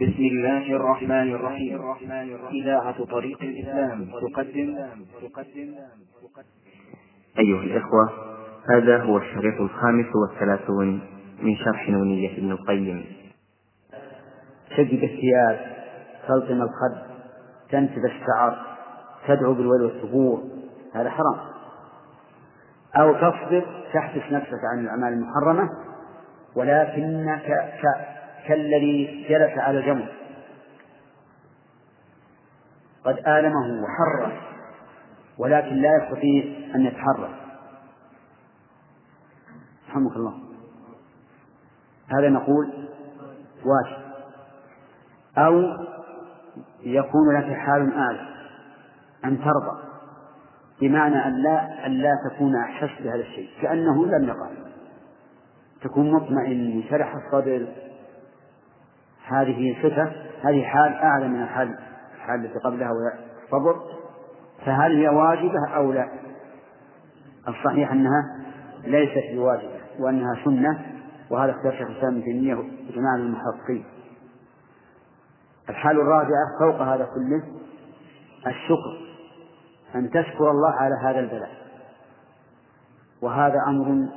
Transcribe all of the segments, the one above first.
بسم الله الرحمن الرحيم. إذاعة طريق الإسلام تقدم. تقدم أيها الإخوة هذا هو الشريط الخامس والثلاثون من شرح نونية ابن القيم. تجد الثياب تلطم الخد تنتب الشعر تدعو بالويل والثبور هذا حرام. أو تصبر تحبس نفسك عن الأعمال المحرمة ولكنك كالذي جلس على جمر قد آلمه وحره ولكن لا يستطيع أن يتحرك رحمك الله. هذا نقول واجب. أو يكون لك حال أعلى أن ترضى بمعنى أن لا أن لا تكون أحس بهذا الشيء كأنه لم يقع. تكون مطمئن منشرح الصدر هذه صفة هذه حال أعلى من الحال الحال التي قبلها الصبر فهل هي واجبة أو لا؟ الصحيح أنها ليست بواجبة وأنها سنة وهذا اختيار شيخ الإسلام ابن تيمية وجماعة المحققين. الحال الرابعة فوق هذا كله الشكر أن تشكر الله على هذا البلاء. وهذا أمر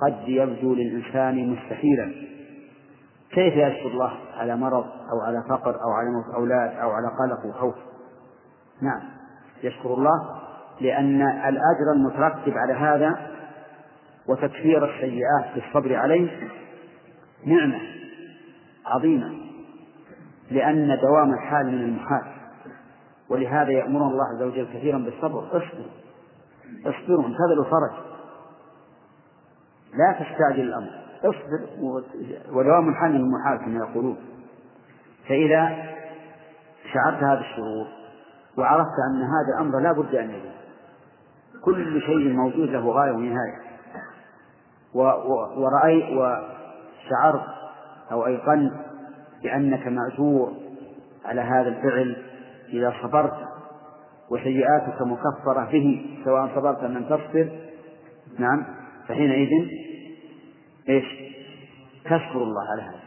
قد يبدو للإنسان مستحيلا. كيف يشكر الله على مرض أو على فقر أو على موت أولاد أو على قلق وخوف؟ نعم يشكر الله لأن الأجر المترتب على هذا وتكفير السيئات بالصبر عليه نعمة عظيمة لأن دوام الحال من المحال ولهذا يأمرنا الله عز وجل كثيرا بالصبر. اصبروا اصبروا انتظروا الفرج لا تستعجل الأمر. اصبر ودوام الحال من المحال كما يقولون. فإذا شعرت هذا الشعور وعرفت أن هذا الأمر لا بد أن يجب كل شيء موجود له غاية ونهاية. ورأيت وشعرت أو أيقنت بأنك مأجور على هذا الفعل إذا صبرت وسيئاتك مكفرة به سواء صبرت أم لم تصبر. نعم. فحينئذ إيش؟ تشكر الله على هذا.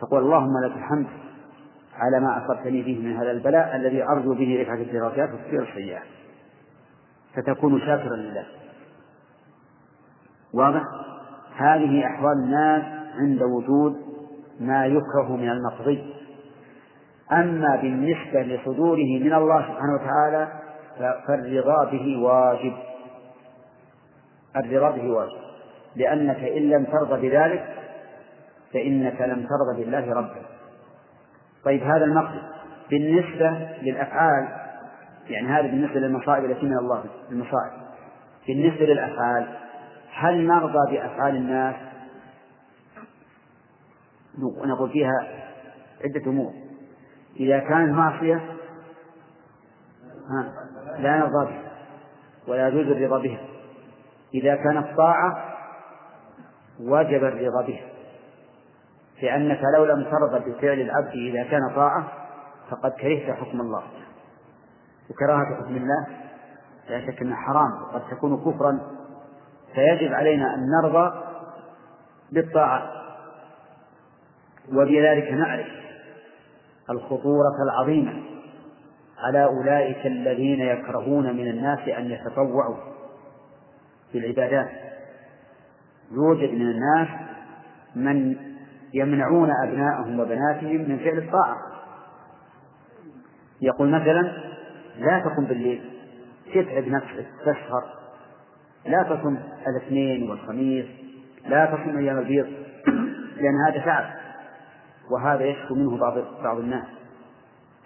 تقول اللهم لك الحمد على ما أصبتني به من هذا البلاء الذي أرجو به رفعة الدرجات وتكفير السيئات فتكون شاكرا لله. واضح؟ هذه أحوال الناس عند وجود ما يكره من المقضي أما بالنسبة لصدوره من الله سبحانه وتعالى فالرضا به واجب. الرضا به واجب. لأنك إن لم ترضى بذلك فإنك لم ترضى بالله ربا طيب هذا المقصد. بالنسبة للأفعال يعني هذا بالنسبة للمصائب التي من الله المصائب. بالنسبة للأفعال هل نرضى بأفعال الناس؟ نقول فيها عدة أمور. إذا كانت معصية لا نرضى بها ولا يجوز الرضا بها. إذا كانت طاعة وجب الرضا بها لأنك لو لم ترضى بفعل العبد إذا كان طاعة فقد كرهت حكم الله. وكراهة حكم الله لا شك أنها حرام وقد تكون كفرا. فيجب علينا أن نرضى بالطاعة. وبذلك نعرف الخطورة العظيمة على أولئك الذين يكرهون من الناس أن يتطوعوا بالعبادات يوجد من الناس من يمنعون أبناءهم وبناتهم من فعل الطاعة. يقول مثلا لا تقم بالليل تتعب نفسك تسهر. لا تصم الاثنين والخميس لا تصم أيام البيض لأن هذا تعب وهذا يشكو منه بعض بعض الناس.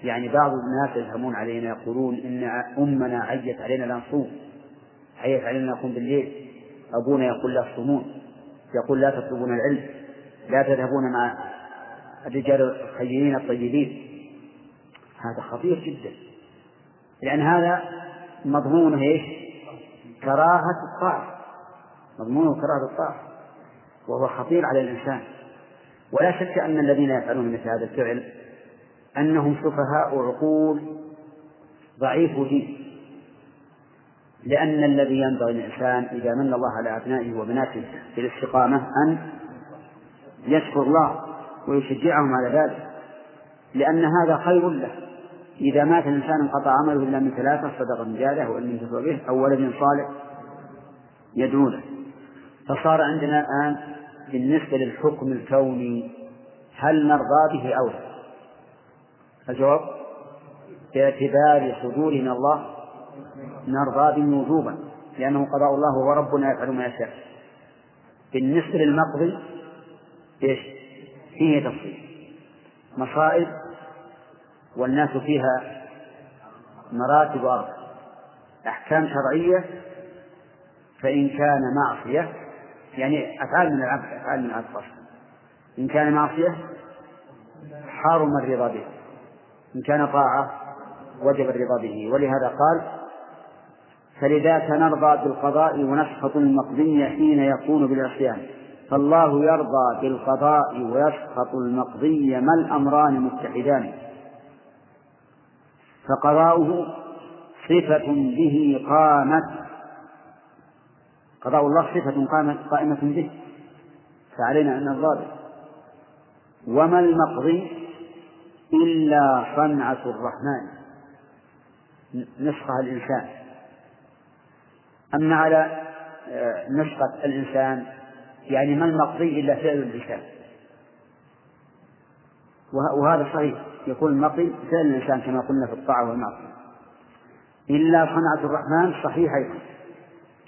يعني بعض الناس يذهبون علينا يقولون إن أمنا عيت علينا لا نصوم عيت علينا نقوم بالليل. أبونا يقول لا تصومون. يقول لا تطلبون العلم. لا تذهبون مع الرجال الخيرين الطيبين. هذا خطير جدا. لأن هذا مضمونه إيش؟ كراهة الطاعة. مضمونه كراهة الطاعة. وهو خطير على الإنسان. ولا شك أن الذين يفعلون مثل هذا الفعل أنهم سفهاء عقول ضعيف دين. لأن الذي ينبغي الإنسان إذا من الله على أبنائه وبناته بالاستقامة أن يشكر الله ويشجعهم على ذلك لأن هذا خير له إذا مات الإنسان انقطع عمله إلا من ثلاثة صدقة جارية وإن ينتفع به أو ولد صالح يدعو له فصار عندنا الآن بالنسبة للحكم الكوني هل نرضى به أو لا؟ الجواب باعتبار صدور من الله نرضى به وجوبا لأنه قضاء الله وهو ربنا يفعل ما يشاء. بالنسبة للمقضي إيش؟ فيه تفصيل. مصائب والناس فيها مراتب أربع أحكام شرعية فإن كان معصية يعني أفعال من العبد أفعال من العبد إن كان معصية حارم الرضا به. إن كان طاعة وجب الرضا به. ولهذا قال فلذاك نرضى بالقضاء ونسخط المقضي حين يكون بالعصيان. فالله يرضى بالقضاء ويسخط المقضي ما الأمران متحدان. فقضاؤه صفة به قامت. قضاء الله صفة قامت قائمة به. فعلينا أن نرضى وما المقضي إلا صنعة الرحمن. نسخها الإنسان. أما على آه، نسخة الإنسان يعني ما المقضي إلا فعل الإنسان. وهذا صحيح. يكون المقضي فعل الإنسان كما قلنا في الطاعة والمعصية. إلا صنعة الرحمن صحيح أيضا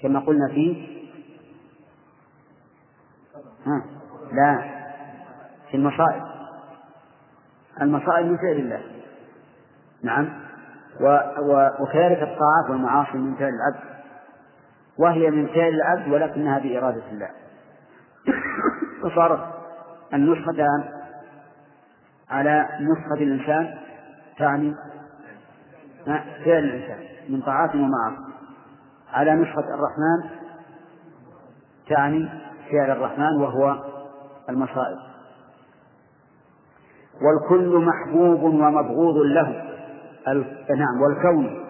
كما قلنا في ها لا في المصائب. المصائب من فعل الله. نعم. وكذلك الطاعات والمعاصي من فعل العبد. وهي من فعل العبد ولكنها بإرادة الله. فصارت النسختان على نسخة الإنسان تعني فعل الإنسان من طاعات ومعاصي. على نسخة الرحمن تعني فعل الرحمن وهو المصائب. والكل محبوب ومبغوض له نعم والكون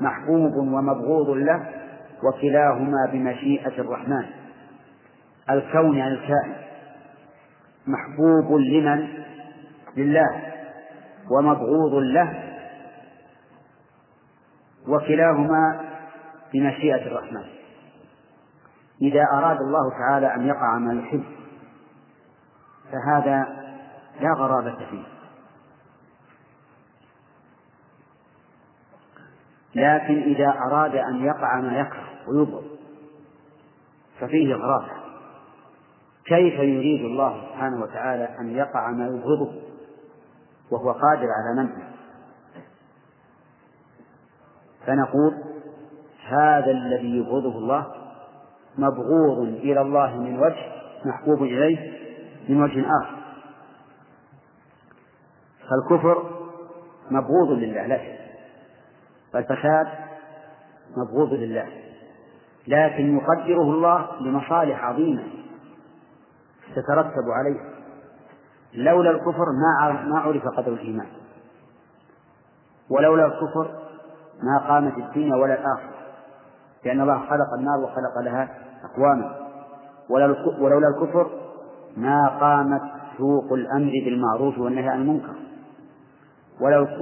محبوب ومبغوض له وكلاهما بمشيئة الرحمن. الكون يعني الكائن. محبوب لمن؟ لله. ومبغوض له. وكلاهما بمشيئة الرحمن. إذا أراد الله تعالى أن يقع ما يحب فهذا لا غرابة فيه. لكن إذا أراد أن يقع ما يكره ويبغض ففيه غرابة كيف يريد الله سبحانه وتعالى أن يقع ما يبغضه وهو قادر على منعه؟ فنقول هذا الذي يبغضه الله مبغوض إلى الله من وجه محبوب إليه من وجه آخر. فالكفر مبغوض لله لا شك. مبغوض لله. لكن يقدره الله لمصالح عظيمة تترتب عليه. لولا الكفر ما ما عرف قدر الإيمان. ولولا الكفر ما قامت الدنيا ولا الآخرة. لأن الله خلق النار وخلق لها أقواما. ولولا الكفر ما قامت سوق الأمر بالمعروف والنهي عن المنكر.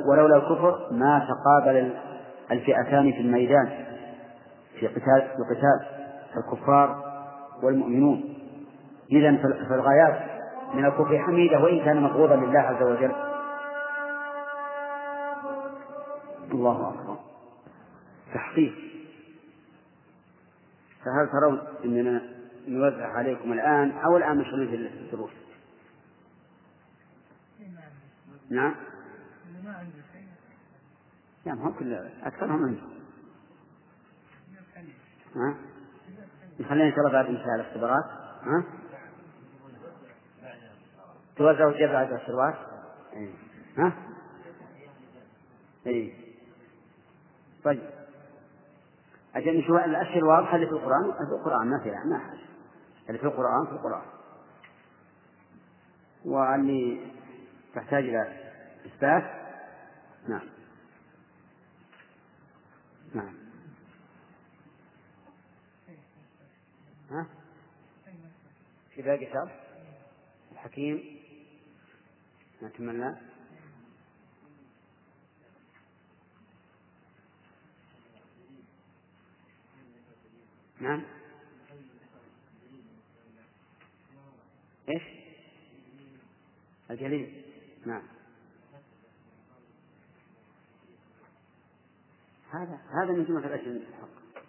ولولا الكفر ما تقابل الفئتان في الميدان. في قتال في قتال الكفار والمؤمنون. إذا فالغايات من الكفر حميدة وإن كان مقبوضا لله عز وجل. الله أكبر. تحقيق. فهل ترون أننا نوزع عليكم الآن أو الآن مشغولين في الدروس؟ نعم. نعم هم كل أكثرهم عندهم ها؟ نخلينا إن شاء الله بعد إنتهاء الاختبارات ها؟ توزعوا الجبل على الاختبارات إيه. ها؟ اي طيب أجل نشوف الأشياء الواضحة اللي في القرآن في القرآن ما فيها ما حاجة اللي في القرآن في القرآن واللي تحتاج إلى إثبات نعم في باقي شر الحكيم. ما كملنا نعم. إيش؟ الجليل. نعم. هذا هذا من جملة الأشياء الحق.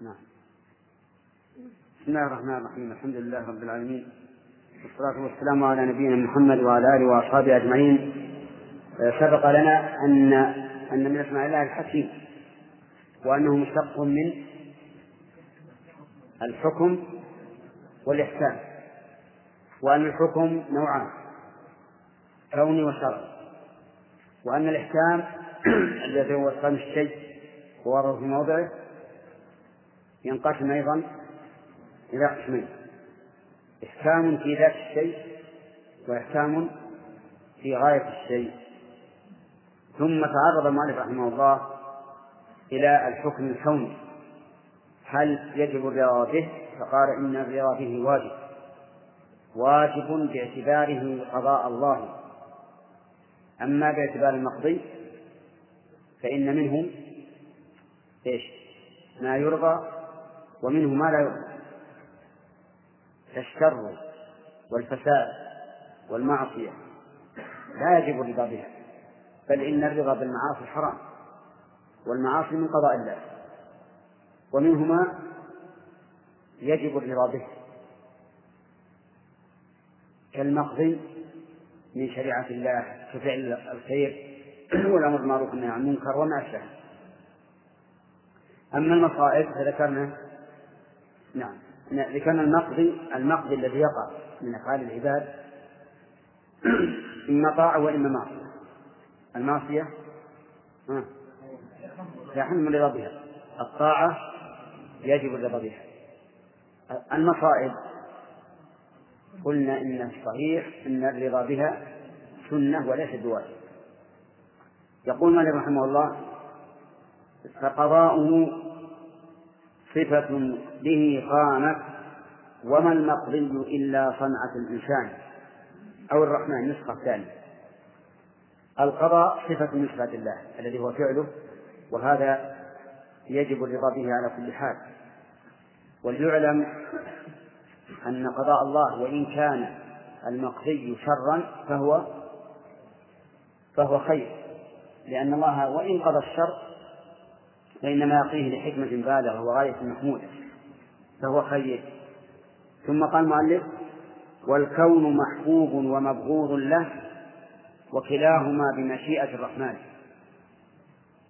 نعم. بسم الله الرحمن الرحيم. الحمد لله رب العالمين. والصلاة والسلام على نبينا محمد وعلى آله وأصحابه أجمعين. سبق لنا أن أن من أسماء الله الحكيم وأنه مشتق من الحكم والإحسان وأن الحكم نوعان كوني وشرعي وأن الإحكام الذي هو إتقان الشيء ووضعه في موضعه ينقسم أيضا إلى قسمين إحكام في ذات الشيء وإحكام في غاية الشيء. ثم تعرض المؤلف رحمه الله إلى الحكم الكوني. هل يجب الرضا به فقال إن الرضا به واجب. واجب باعتباره قضاء الله. أما باعتبار المقضي فإن منه إيش؟ ما يرضى ومنه ما لا يرضى. كالشر والفساد والمعصية. لا يجب الرضا بها بل إن الرضا بالمعاصي حرام والمعاصي من قضاء الله. ومنهما يجب الرضا به كالمقضي من شريعة الله كفعل الخير والأمر بالمعروف والنهي عن المنكر وما أشبه أما المصائب فذكرنا نعم. ذكرنا المقضي المقضي الذي يقع من أفعال العباد إما طاعة وإما معصية. المعصية لا حمل الرضا بها الطاعة يجب الرضا بها المصائب قلنا إن الصحيح أن الرضا بها سنة وليس بواجب. يقول مالك رحمه الله فقضاؤه صفة به قامت وما المقضي إلا صنعة الإنسان أو الرحمن نسخة ثانية. القضاء صفة من صفات الله الذي هو فعله وهذا يجب الرضا به على كل حال. وليعلم أن قضاء الله وإن كان المقضي شرا فهو فهو خير لأن الله وإن قضى الشر فإنما يقضيه لحكمة بالغة وغاية محمودة فهو خير. ثم قال المؤلف والكون محبوب ومبغوض له وكلاهما بمشيئة الرحمن.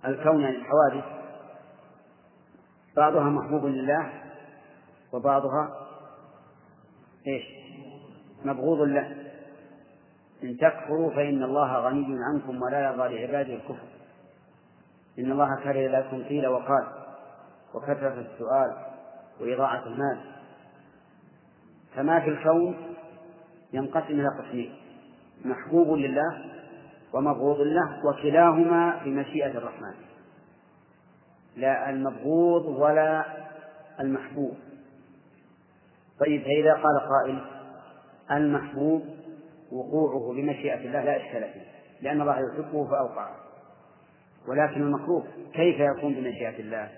الكون يعني الحوادث. بعضها محبوب لله وبعضها إيش؟ مبغوض له. إن تكفروا فإن الله غني عنكم ولا يرضى لعباده الكفر. إن الله كره لكم قيل وقال وكثرة السؤال وإضاعة المال. فما في الكون ينقسم إلى قسمين محبوب لله ومبغوض له وكلاهما بمشيئة الرحمن. لا المبغوض ولا المحبوب. طيب فإذا قال قائل المحبوب وقوعه بمشيئة الله لا إشكال فيه لأن الله يحبه فأوقعه. ولكن المكروه كيف يكون بمشيئة الله؟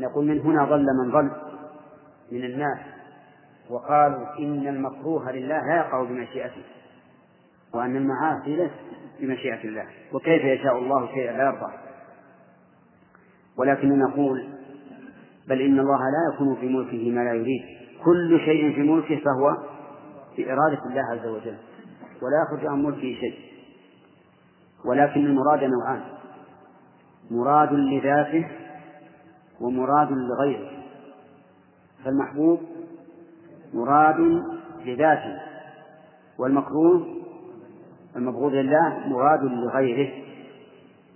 نقول من هنا ضل من ضل من الناس وقالوا إن المكروه لله لا يقع بمشيئته وأن المعاصي ليست بمشيئة الله. وكيف يشاء الله شيئا لا يرضى؟ ولكن نقول بل إن الله لا يكون في ملكه ما لا يريد. كل شيء في ملكه فهو في إرادة الله عز وجل. ولا يخرج عن ملكه شيء. ولكن المراد نوعان. مراد لذاته ومراد لغيره. فالمحبوب مراد لذاته والمكروه المبغوض لله مراد لغيره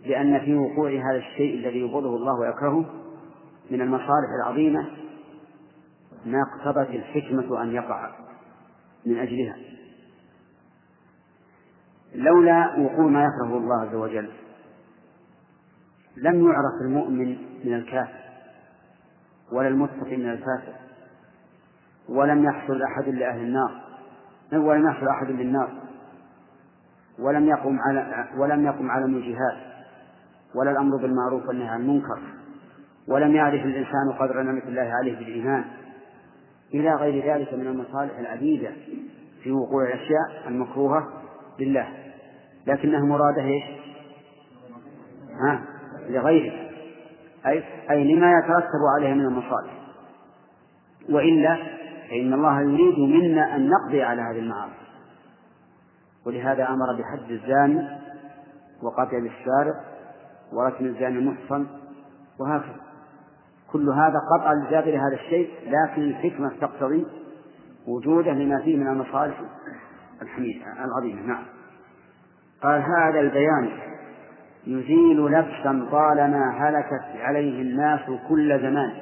لأن في وقوع هذا الشيء الذي يبغضه الله ويكرهه من المصالح العظيمة ما اقتضت الحكمة أن يقع من أجلها. لولا وقوع ما يكرهه الله عز وجل لم يعرف المؤمن من الكافر ولا المتقي من الفاسق ولم يحصل أحد لأهل النار ولم يحصل أحد للنار ولم يقم على ولم يقم على الجهاد ولا الأمر بالمعروف والنهي عن المنكر ولم يعرف الإنسان قدر نعمة الله عليه بالإيمان. إلى غير ذلك من المصالح العديدة في وقوع الأشياء المكروهة لله. لكنها مرادة إيش؟ ها؟ لغيره. أي أي لما يترتب عليها من المصالح. وإلا فإن الله يريد منا أن نقضي على هذه المعاصي. ولهذا أمر بحد الزاني وقتل السارق ورسم الزاني المحصن وهكذا. كل هذا قطع لجابر هذا الشيء لكن الحكمة تقتضي وجوده لما فيه من المصالح الحميدة العظيمة. نعم. قال هذا البيان يزيل لبسا طالما هلكت عليه الناس كل زمان.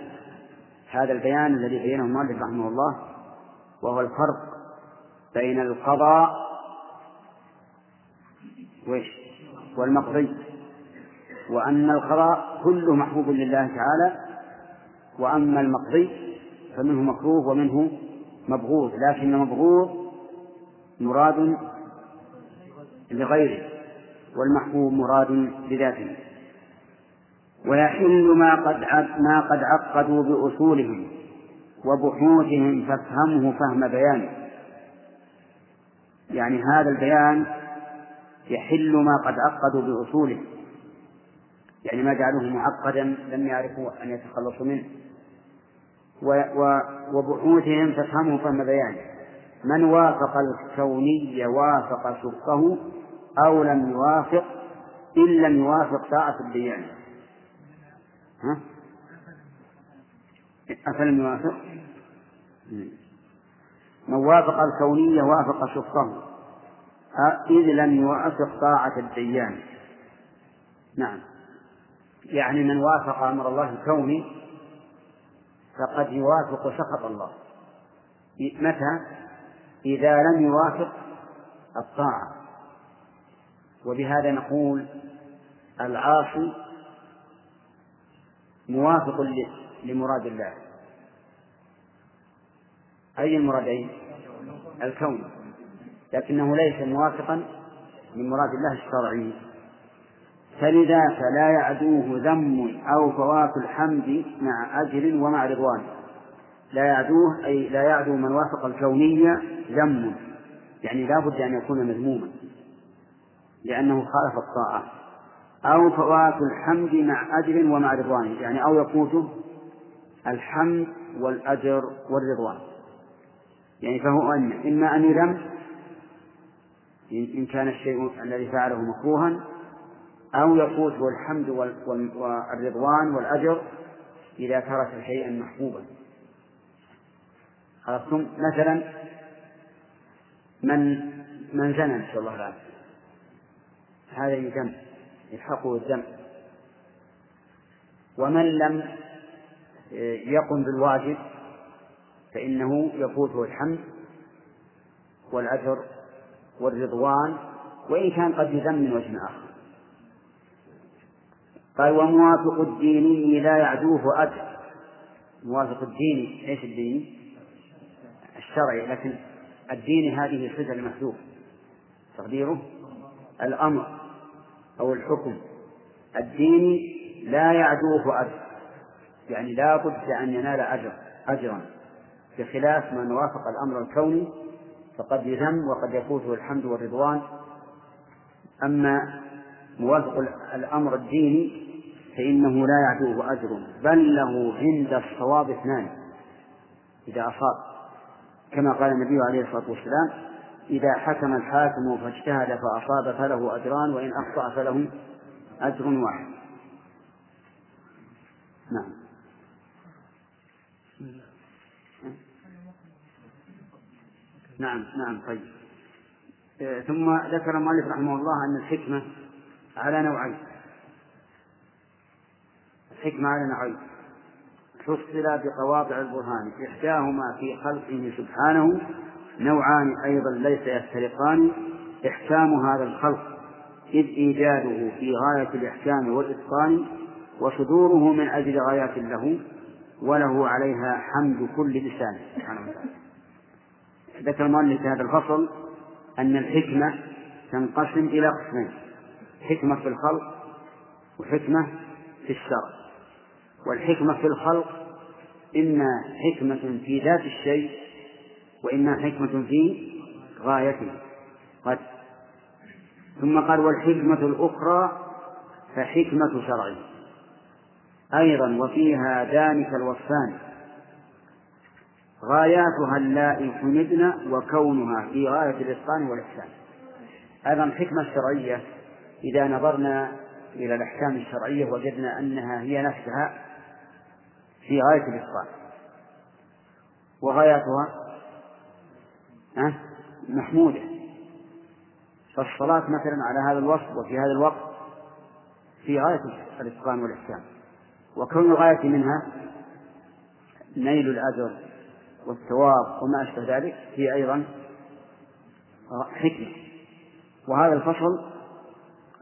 هذا البيان الذي بينه المؤلف رحمه الله وهو الفرق بين القضاء والمقضي. وأن القضاء كله محبوب لله تعالى وأما المقضي فمنه مكروه ومنه مبغوض لكن المبغوض مراد لغيره. والمحبوب مراد لذاته ويحل ما قد ما قد عقدوا بأصولهم وبحوثهم فافهمه فهم بيان. يعني هذا البيان يحل ما قد عقدوا بأصوله يعني ما جعلوه معقدا لم يعرفوا أن يتخلصوا منه. وبحوثهم تفهمه فهم بيان. من وافق الكوني وافق شقه أو لم يوافق إن لم يوافق طاعة الديانة ها؟ أفلم يوافق؟ من وافق الكونية وافق شقه إذ لم يوافق طاعة الديان نعم. يعني من وافق أمر الله الكوني فقد يوافق سخط الله. متى؟ إذا لم يوافق الطاعة. وبهذا نقول العاصي موافق لمراد الله. أي المرادين؟ الكون. لكنه ليس موافقا لمراد الله الشرعي. فلذاك لا يعدوه ذم أو فوات الحمد مع أجر ومع رضوان. لا يعدوه أي لا يعدو من وافق الكونية ذم. يعني لا بد أن يكون مذموما. لأنه خالف الطاعة. أو فوات الحمد مع أجر ومع رضوان. يعني أو يفوته الحمد والأجر والرضوان. يعني فهو أن إما أن يذم إن كان الشيء الذي فعله مكروها أو يفوته الحمد والرضوان والأجر إذا ترك شيئا محبوبا. عرفتم مثلا من من زنى نسأل الله العافية هذا الذنب يلحقه الذنب. ومن لم يقم بالواجب فإنه يفوته الحمد والأجر والرضوان وإن كان قد يذم من وجه آخر. قال وموافق الديني لا يعدوه أجر. موافق الديني إيش الديني؟ الشرعي لكن الدين هذه صفة المحذوف تقديره؟ الأمر. أو الحكم الديني لا يعدوه أجر. يعني لا بد أن ينال أجر أجرا. بخلاف من وافق الأمر الكوني فقد يذم وقد يفوته الحمد والرضوان. أما موافق الأمر الديني فإنه لا يعدوه أجر بل له عند الصواب اثنان إذا أصاب. كما قال النبي عليه الصلاة والسلام إذا حكم الحاكم فاجتهد فأصاب فله أجران وإن أخطأ فله أجر واحد. نعم. نعم نعم طيب. آه، ثم ذكر المؤلف رحمه الله أن الحكمة على نوعين. الحكمة على نوعين. فصل بقواطع البرهان إحداهما في خلقه سبحانه نوعان أيضا ليس يفترقان. إحكام هذا الخلق إذ إيجاده في غاية الإحكام والإتقان وصدوره من أجل غايات له وله عليها حمد كل لسان سبحانه وتعالى. ذكر المؤلف في هذا الفصل أن الحكمة تنقسم إلى قسمين حكمة في الخلق وحكمة في الشرع. والحكمة في الخلق إما حكمة في ذات الشيء وإما حكمة في غايته قد ثم قال والحكمة الأخرى فحكمة شرع. أيضا وفيها ذلك الوصفان. غاياتها اللائي حمدن وكونها في غاية الإتقان والإحسان. أيضا الحكمة الشرعية إذا نظرنا إلى الأحكام الشرعية وجدنا أنها هي نفسها في غاية الإتقان. وغاياتها محمودة. فالصلاة مثلا على هذا الوصف وفي هذا الوقت في غاية الإتقان والإحسان. وكون الغاية منها نيل الأجر والثواب وما أشبه ذلك هي أيضا حكمة. وهذا الفصل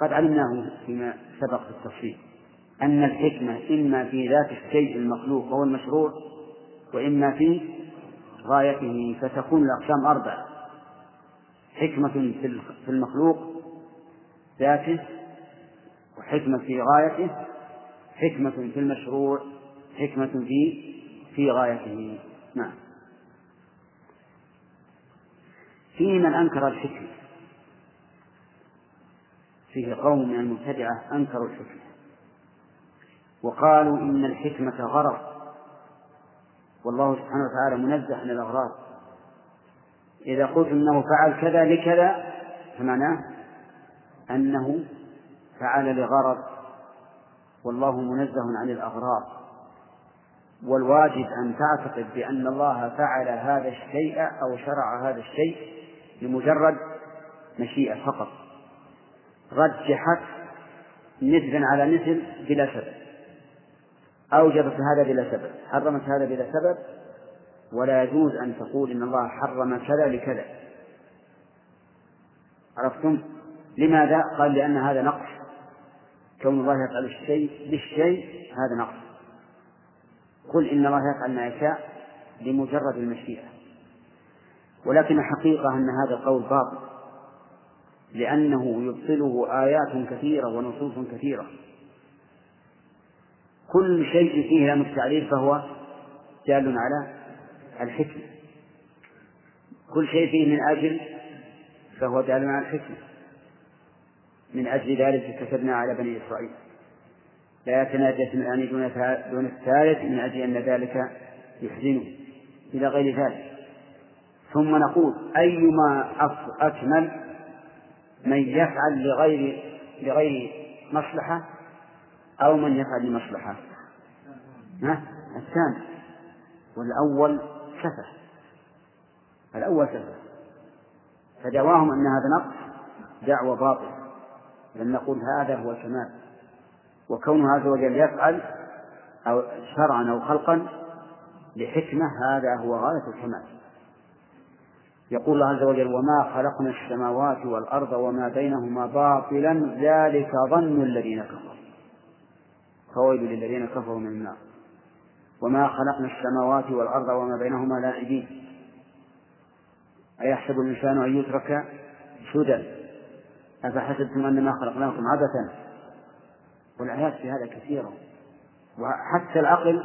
قد علمناه فيما سبق في التفصيل أن الحكمة إما في ذات الشيء المخلوق وهو المشروع وإما في غايته فتكون الأقسام أربعة حكمة في المخلوق ذاته وحكمة في غايته حكمة في المشروع حكمة في في غايته. نعم. في من أنكر الحكمة. فيه قوم من المبتدعة أنكروا الحكمة. وقالوا إن الحكمة غرض والله سبحانه وتعالى منزه عن الأغراض. إذا قلت إنه فعل كذا لكذا فمعناه أنه فعل لغرض. والله منزه عن الأغراض. والواجب أن تعتقد بأن الله فعل هذا الشيء أو شرع هذا الشيء لمجرد مشيئة فقط. رجحت مثلا على مثل بلا سبب. أوجبت هذا بلا سبب حرمت هذا بلا سبب ولا يجوز أن تقول إن الله حرم كذا لكذا. عرفتم؟ لماذا؟ قال لأن هذا نقص. كون الله يفعل الشيء بالشيء هذا نقص. قل إن الله يفعل ما يشاء لمجرد المشيئة. ولكن الحقيقة أن هذا القول باطل لأنه يبطله آيات كثيرة ونصوص كثيرة. كل شيء فيه لام التعليل فهو دال على الحكمة. كل شيء فيه من أجل فهو دال على الحكمة. من أجل ذلك كتبنا على بني إسرائيل. لا يتناجى اثنان دون دون الثالث من أجل أن ذلك يحزنه. إلى غير ذلك. ثم نقول أيما أكمل من يفعل لغير لغير مصلحة أو من يفعل لمصلحة الثاني. والأول سفه الأول سفه فدعواهم أن هذا نقص دعوة باطلة. بل نقول هذا هو الكمال وكونه عز وجل يفعل أو شرعا أو خلقا لحكمة هذا هو غاية الكمال. يقول الله عز وجل وما خلقنا السماوات والأرض وما بينهما باطلا ذلك ظن الذين كفروا. فويل للذين كفروا من النار. وما خلقنا السماوات والأرض وما بينهما لاعبين. أيحسب الإنسان أن يترك سدى؟ أفحسبتم أنما خلقناكم عبثا؟ والآيات في هذا كثيرة. وحتى العقل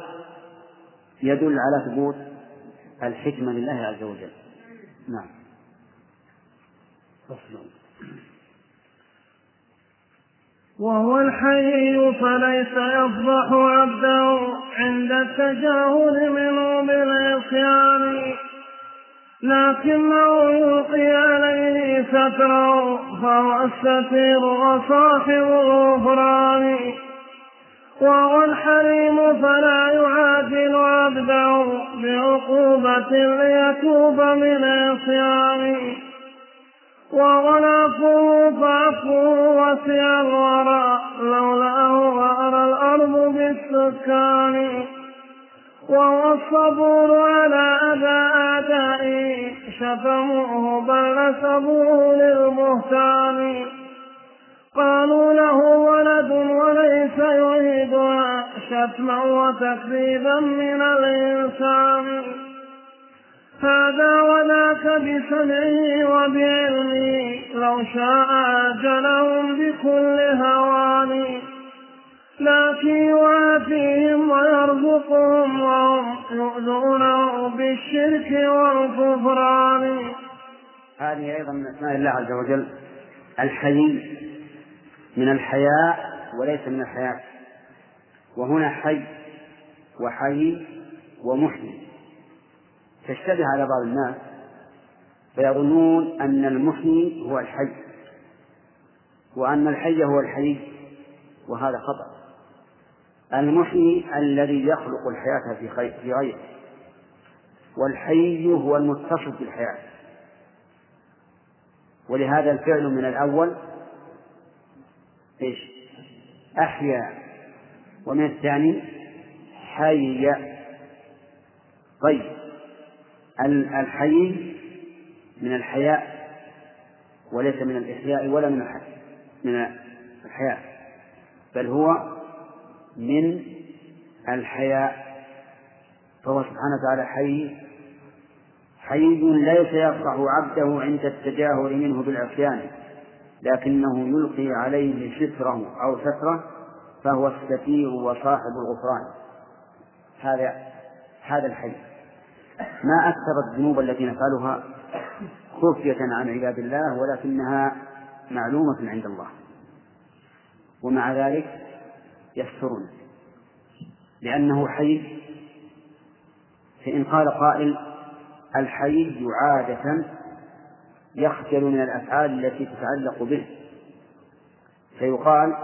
يدل على ثبوت الحكمة لله عز وجل. نعم. وهو الحي فليس يفضح عبده عند التجاهل منه بالعصيان. لكنه يلقي عليه ستره فهو الستير وصاحب الغفران. وهو الحليم فلا يعاجل عبده بعقوبة ليتوب من عصيانه العفو فعفوه وسع الورى لولاه غار الأرض بالسكان وهو الصبور على أذى أعدائه شتموه بل نسبوه للبهتان قالوا له ولد وليس يريدها شتما وتكذيبا من الإنسان هذا وذاك بسمعه وبعلمه لو شاء أجلهم بكل هوان لكن يعافي يعافيهم ويرزقهم وهم يؤذونه بالشرك والكفران. هذه أيضا من أسماء الله عز وجل الحي من الحياء وليس من الحياة. وهنا حي وحي ومحيي. تشتبه على بعض الناس فيظنون أن المحيي هو الحي وأن الحي هو الحي وهذا خطأ. المحيي الذي يخلق الحياة في غيره والحي هو المتصف بالحياة. ولهذا الفعل من الأول إيش؟ أحيا. ومن الثاني حي طيب. الحي من الحياء وليس من الإحياء ولا من من الحياء بل هو من الحياء. فهو سبحانه وتعالى حي حي ليس يفرح عبده عند التجاهل منه بالعصيان لكنه يلقي عليه ستره أو سترة فهو الستير وصاحب الغفران. هذا هذا الحي. ما أكثر الذنوب التي نفعلها خفية عن عباد الله ولكنها معلومة عند الله. ومع ذلك يسترون. لأنه حي فإن قال قائل الحي عادة يخجل من الأفعال التي تتعلق به. فيقال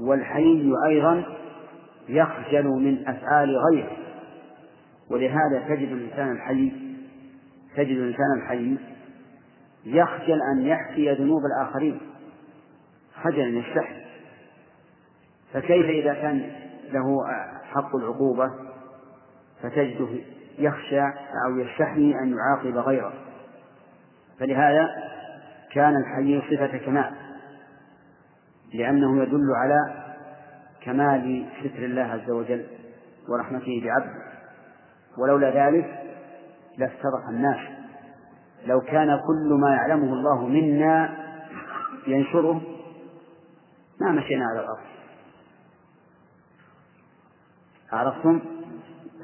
والحي أيضا يخجل من أفعال غيره. ولهذا تجد الإنسان الحي تجد الإنسان الحي يخجل أن يحكي ذنوب الآخرين خجلا يستحي فكيف إذا كان له حق العقوبة فتجده يخشى أو يستحي أن يعاقب غيره؟ فلهذا كان الحي صفة كمال لأنه يدل على كمال ستر الله عز وجل ورحمته بعبده. ولولا ذلك لافترق الناس. لو كان كل ما يعلمه الله منا ينشره ما مشينا على الأرض. عرفتم؟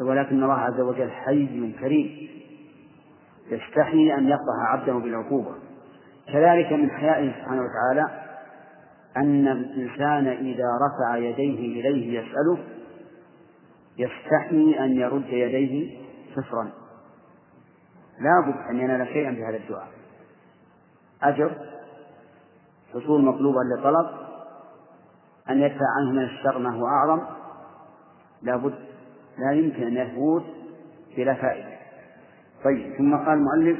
ولكن الله عز وجل حي كريم. يستحي أن يقطع عبده بالعقوبة. كذلك من حيائه سبحانه وتعالى أن الإنسان إذا رفع يديه إليه يسأله يستحي أن يرد يديه صفرا. لا بد أن ينال شيئا بهذا الدعاء. أجر حصول مطلوبا لطلب أن يدفع عنه من الشر ما هو أعظم. لا بد لا يمكن أن يفوت بلا فائدة. طيب ثم قال المؤلف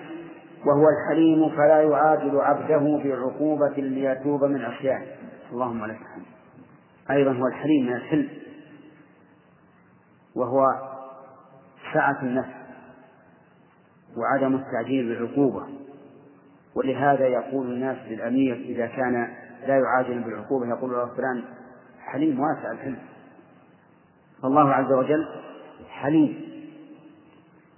وهو الحليم فلا يعاجل عبده بعقوبة ليتوب من عصيانه. اللهم لك الحمد. أيضا هو الحليم من الحلم. وهو سعة النفس وعدم التعجيل بالعقوبة. ولهذا يقول الناس للأمير إذا كان لا يعاجل بالعقوبة يقول له فلان حليم واسع الحلم. فالله عز وجل حليم.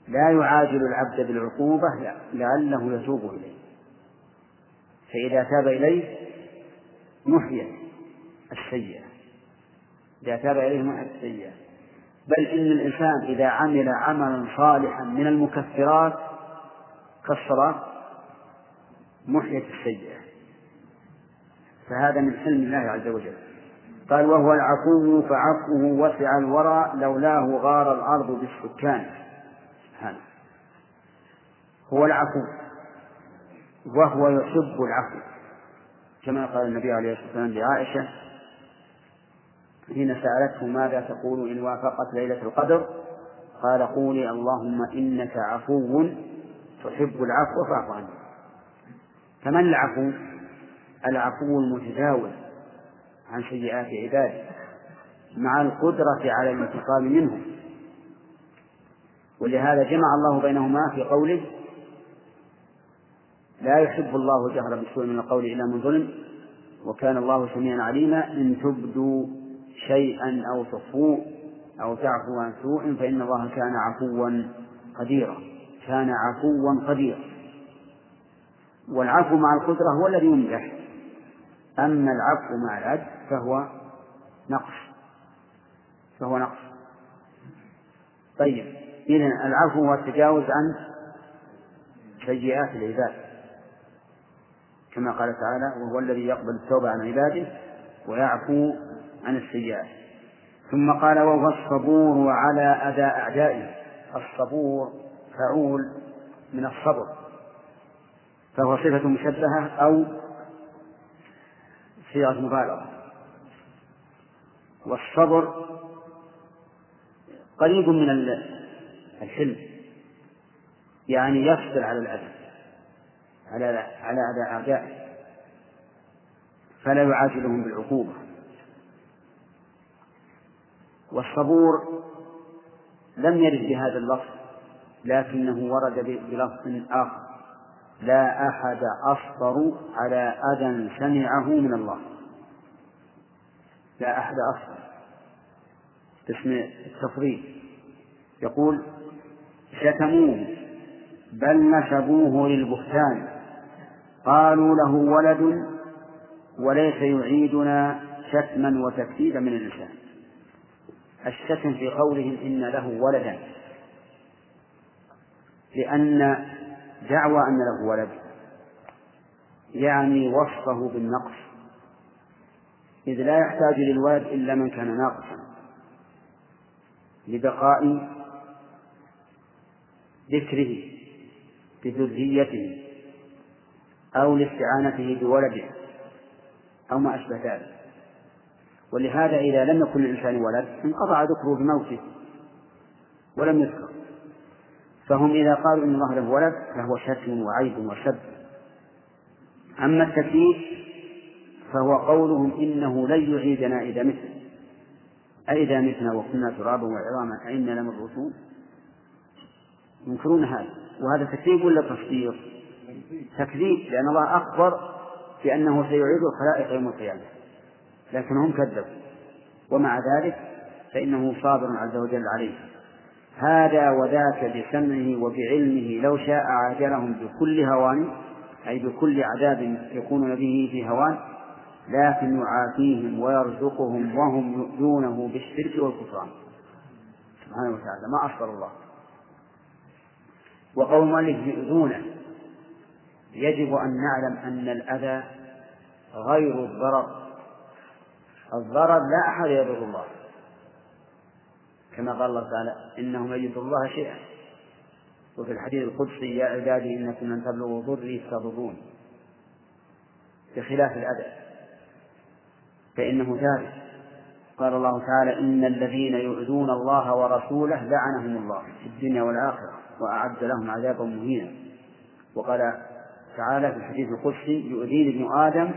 لا يعاجل العبد بالعقوبة لعله يتوب إليه. فإذا تاب إليه محيا السيئة. إذا تاب إليه محيا السيئة. بل إن الإنسان إذا عمل عملا صالحا من المكفرات كالصلاة محيت السيئة. فهذا من حلم الله عز وجل. قال وهو العفو فعفوه وسع الورى لولاه غار الأرض بالسكان. سبحانه هو العفو. وهو يحب العفو. كما قال النبي عليه الصلاة والسلام لعائشة حين سألته ماذا تقول إن وافقت ليلة القدر قال قولي اللهم إنك عفو تحب العفو فاعف عني. فمن العفو؟ العفو المتجاوز عن سيئات عباده مع القدرة على الانتقام منهم ولهذا جمع الله بينهما في قوله لا يحب الله الجهر بالسوء من القول إلا من ظلم وكان الله سميعا عليما إن تبدوا شيئا أو تخفوه أو تعفو عن سوء فإن الله كان عفوا قديرا. كان عفوا قديرا. والعفو مع القدرة هو الذي يمدح أما العفو مع العجز فهو نقص. فهو نقص. طيب إذا العفو هو التجاوز عن سيئات العباد. كما قال تعالى وهو الذي يقبل التوبة عن عباده ويعفو عن السيئات. ثم قال وهو الصبور على أذى أعدائه. الصبور فعول من الصبر. فهو صفة مشبهة أو صيغة مبالغة. والصبر قريب من الحلم. يعني يصبر على الأذى. على على أعدائه. فلا يعاجلهم بالعقوبة. والصبور لم يرد بهذا اللفظ لكنه ورد بلفظ آخر. لا أحد أصبر على أذى سمعه من الله. لا أحد أصبر. باسم التفضيل. يقول شتموه بل نسبوه للبهتان. قالوا له ولد وليس يعيدنا شتما وتكذيبا من اللسان. الشتم في قولهم إن له ولدا. لأن دعوى أن له ولد. يعني وصفه بالنقص. إذ لا يحتاج للولد إلا من كان ناقصا. لبقاء ذكره بذريته أو لاستعانته بولده أو ما أشبه ذلك. ولهذا إذا لم يكن للإنسان ولد انقطع ذكره بموته ولم يذكر. فهم إذا قالوا إن الله له ولد فهو شتم وعيب وسب أما التكليف فهو قولهم إنه لن يعيدنا إذا متنا. أئذا متنا وكنا ترابا وعظاما أئنا لمبعوثون ينكرون هذا. وهذا تكذيب ولا تصديق؟ تكذيب لأن الله أخبر بأنه سيعيد الخلائق يوم القيامة. لكنهم كذبوا. ومع ذلك فإنه صابر عز وجل عليه. هذا وذاك بسمعه وبعلمه لو شاء عاجلهم بكل هوان أي بكل عذاب يكونون به في هوان لكن يعافيهم ويرزقهم وهم يؤذونه بالشرك والكفران. سبحانه وتعالى ما أصبر الله. وقول المؤلف يؤذونه. يجب أن نعلم أن الأذى غير الضرر. الضرر لا أحد يضر الله. كما قال الله تعالى إنه من يضر الله شيئا. وفي الحديث القدسي يا عبادي إنكم لن تبلغوا ضري تضرون بخلاف الأذى. فإنه ثابت قال الله تعالى إن الذين يؤذون الله ورسوله لعنهم الله في الدنيا والآخرة وأعد لهم عذابا مهينا. وقال تعالى في الحديث القدسي يؤذيني ابن آدم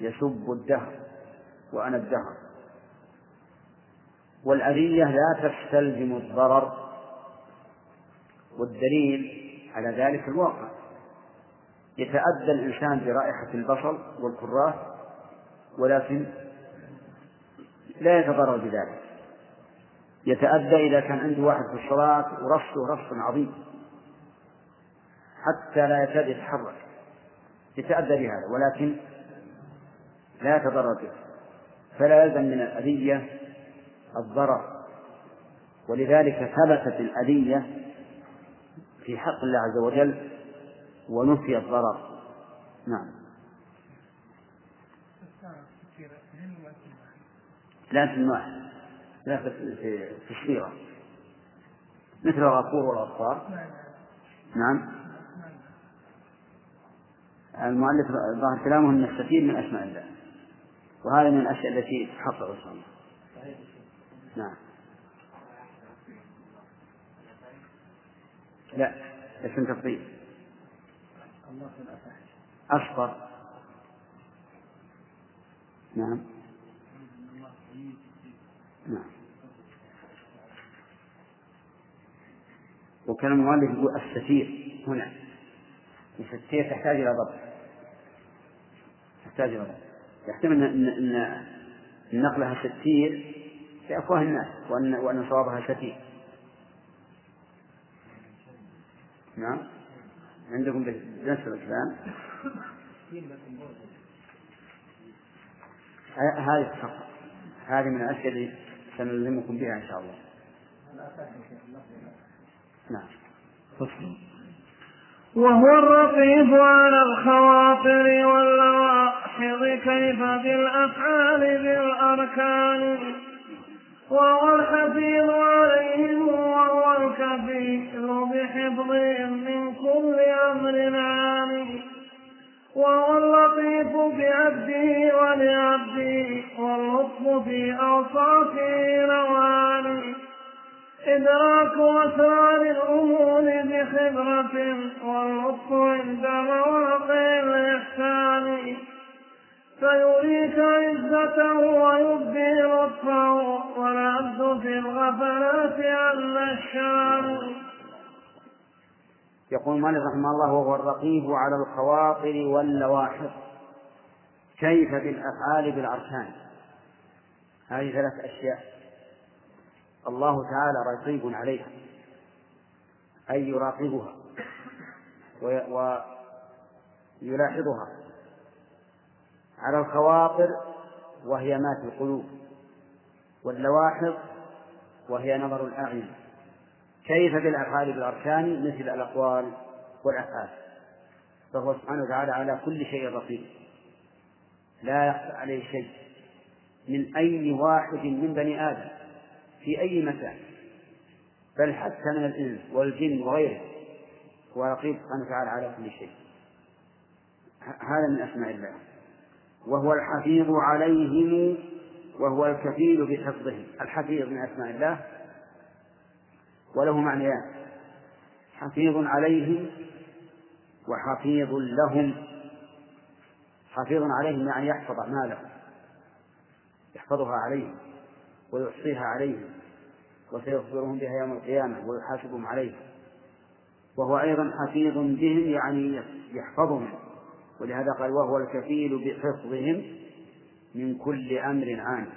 يسب الدهر. وأنا الدهر والأذية لا تستلزم الضرر والدليل على ذلك الواقع. يتأذى الإنسان برائحة البصل والكراث ولكن لا يتضرر بذلك. يتأذى إذا كان عنده واحد في الصلاة ورصه رص عظيم حتى لا يكاد يتحرك. يتأذى بهذا ولكن لا يتضرر به فلا يلزم من الأذية الضرر. ولذلك ثبتت الأذية في حق الله عز وجل ونفي الضرر. نعم. لا في واحد لا في السيرة. مثل الغفور والغفار. نعم. المؤلف ظاهر كلامه أن السفير من أسماء الله. وهذا من الأشياء التي تحقق إن شاء الله. نعم. لا اسم تفضيل. أصفر نعم. نعم. وكان المؤلف يقول السفير هنا. الستير تحتاج إلى ضبط. تحتاج إلى ضبط. يحتمل أن أن نقلها ستير أفواه الناس وأن وأن صوابها ستير. نعم. عندكم بنفس الكلام هذه فقط هذه من الأشياء اللي سنلزمكم بها إن شاء الله. نعم. وهو الرقيب على الخواطر واللواحظ كيف بالأفعال بالأركان وهو الحفيظ عليهم وهو الكفيل بحفظهم من كل أمر عالي وهو اللطيف بعبده ولعبده واللطف في أوصافه نوالي إدراك أسرار الأمور بخبرة واللطف عند مواقع الإحسان. فيريك عزته ويبدي لطفه والعبد في الغفلات عن الشان يقول مالك رحمه الله وهو الرقيب على الخواطر واللواحظ كيف بالأفعال بالأركان؟ هذه ثلاث أشياء. الله تعالى رقيب عليها أي يراقبها ويلاحظها. على الخواطر وهي ما في القلوب واللواحظ وهي نظر الأعين. كيف بالأفعال بالأركان؟ مثل الأقوال والأفعال. فهو سبحانه وتعالى على كل شيء رقيب لا يخفى عليه شيء من أي واحد من بني آدم في أي مكان. بل حتى من الإنس والجن وغيره هو رقيب سبحانه وتعالى على كل شيء. هذا من أسماء الله. وهو الحفيظ عليهم وهو الكفيل بحفظهم. الحفيظ من أسماء الله. وله معنيان. حفيظ عليهم وحفيظ لهم. حفيظ عليهم يعني يحفظ أعمالهم. يحفظها عليهم ويحصيها عليهم وسيخبرهم بها يوم القيامة ويحاسبهم عليها وهو أيضا حفيظ بهم يعني يحفظهم. ولهذا قال وهو الكفيل بحفظهم من كل أمر عام.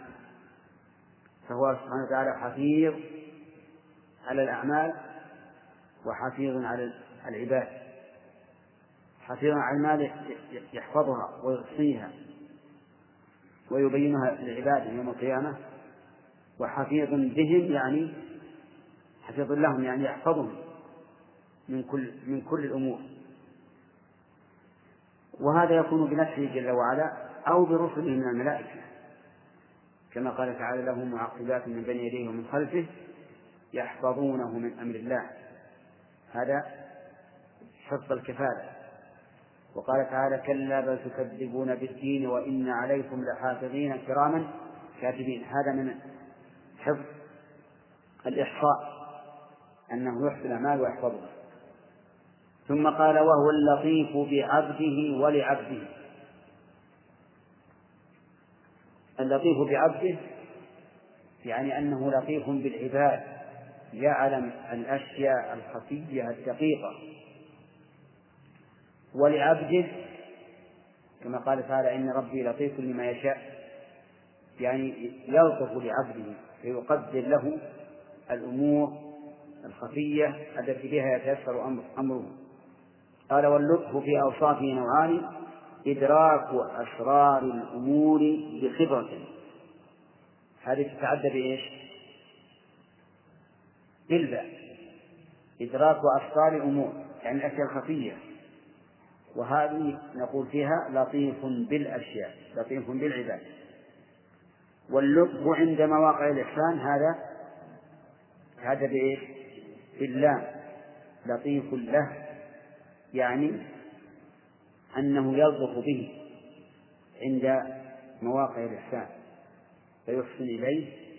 فهو سبحانه وتعالى حفيظ على الأعمال وحفيظ على العباد. حفيظ على المال يحفظها ويحصيها ويبينها للعباد يوم القيامة. وحفيظ بهم يعني حفيظ لهم يعني يحفظهم من كل من كل الأمور. وهذا يكون بنفسه جل وعلا أو برسله من الملائكة. كما قال تعالى له معقبات من بين يديه ومن خلفه يحفظونه من أمر الله. هذا حفظ الكفالة. وقال تعالى كلا بل تكذبون بالدين وإن عليكم لحافظين كراما كاتبين. هذا من حفظ الإحصاء أنه يحفظ الأعمال ويحفظها ثم قال وهو اللطيف بعبده ولعبده. اللطيف بعبده يعني أنه لطيف بالعباد يعلم الأشياء الخفية الدقيقة. ولعبده كما قال تعالى إن ربي لطيف لما يشاء يعني يلطف لعبده فيقدر له الأمور الخفية التي بها يتيسر أمره. قال واللطف في أوصافه نوعان إدراك أسرار الأمور بخبرة. هذه تتعدى بإيش؟ بالباء. إدراك أسرار الأمور يعني الأشياء الخفية. وهذه نقول فيها لطيف بالأشياء لطيف بالعباد. واللطف عند مواقع الإحسان هذا هذا بإيش؟ بالله لطيف له. يعني أنه يلطف به عند مواقع الإحسان فيحسن إليه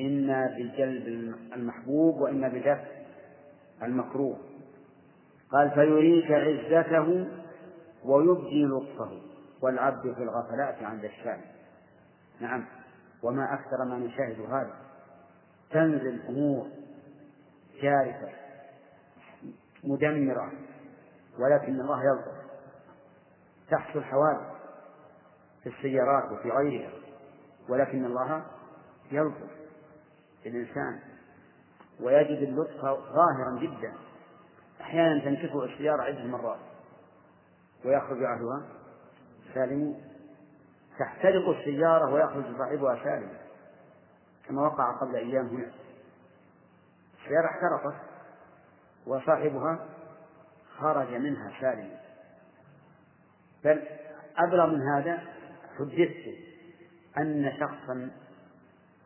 إما بجلب المحبوب وإما بدفع المكروه. قال فيريك عزته ويبدي لطفه والعبد في الغفلات عند الشام نعم وما أكثر ما نشاهد هذا. تنزل أمور جارفة مدمرة. ولكن الله يلطف تحصل حوادث في السيارات وفي غيرها ولكن الله يلطف الإنسان ويجد اللطف ظاهرا جدا. أحيانا تنكفئ السيارة عدة مرات ويخرج أهلها سالمون تحترق السيارة ويخرج صاحبها سالما كما وقع قبل أيام هنا. السيارة احترقت وصاحبها خرج منها سالما بل أبلغ من هذا حدثت أن شخصا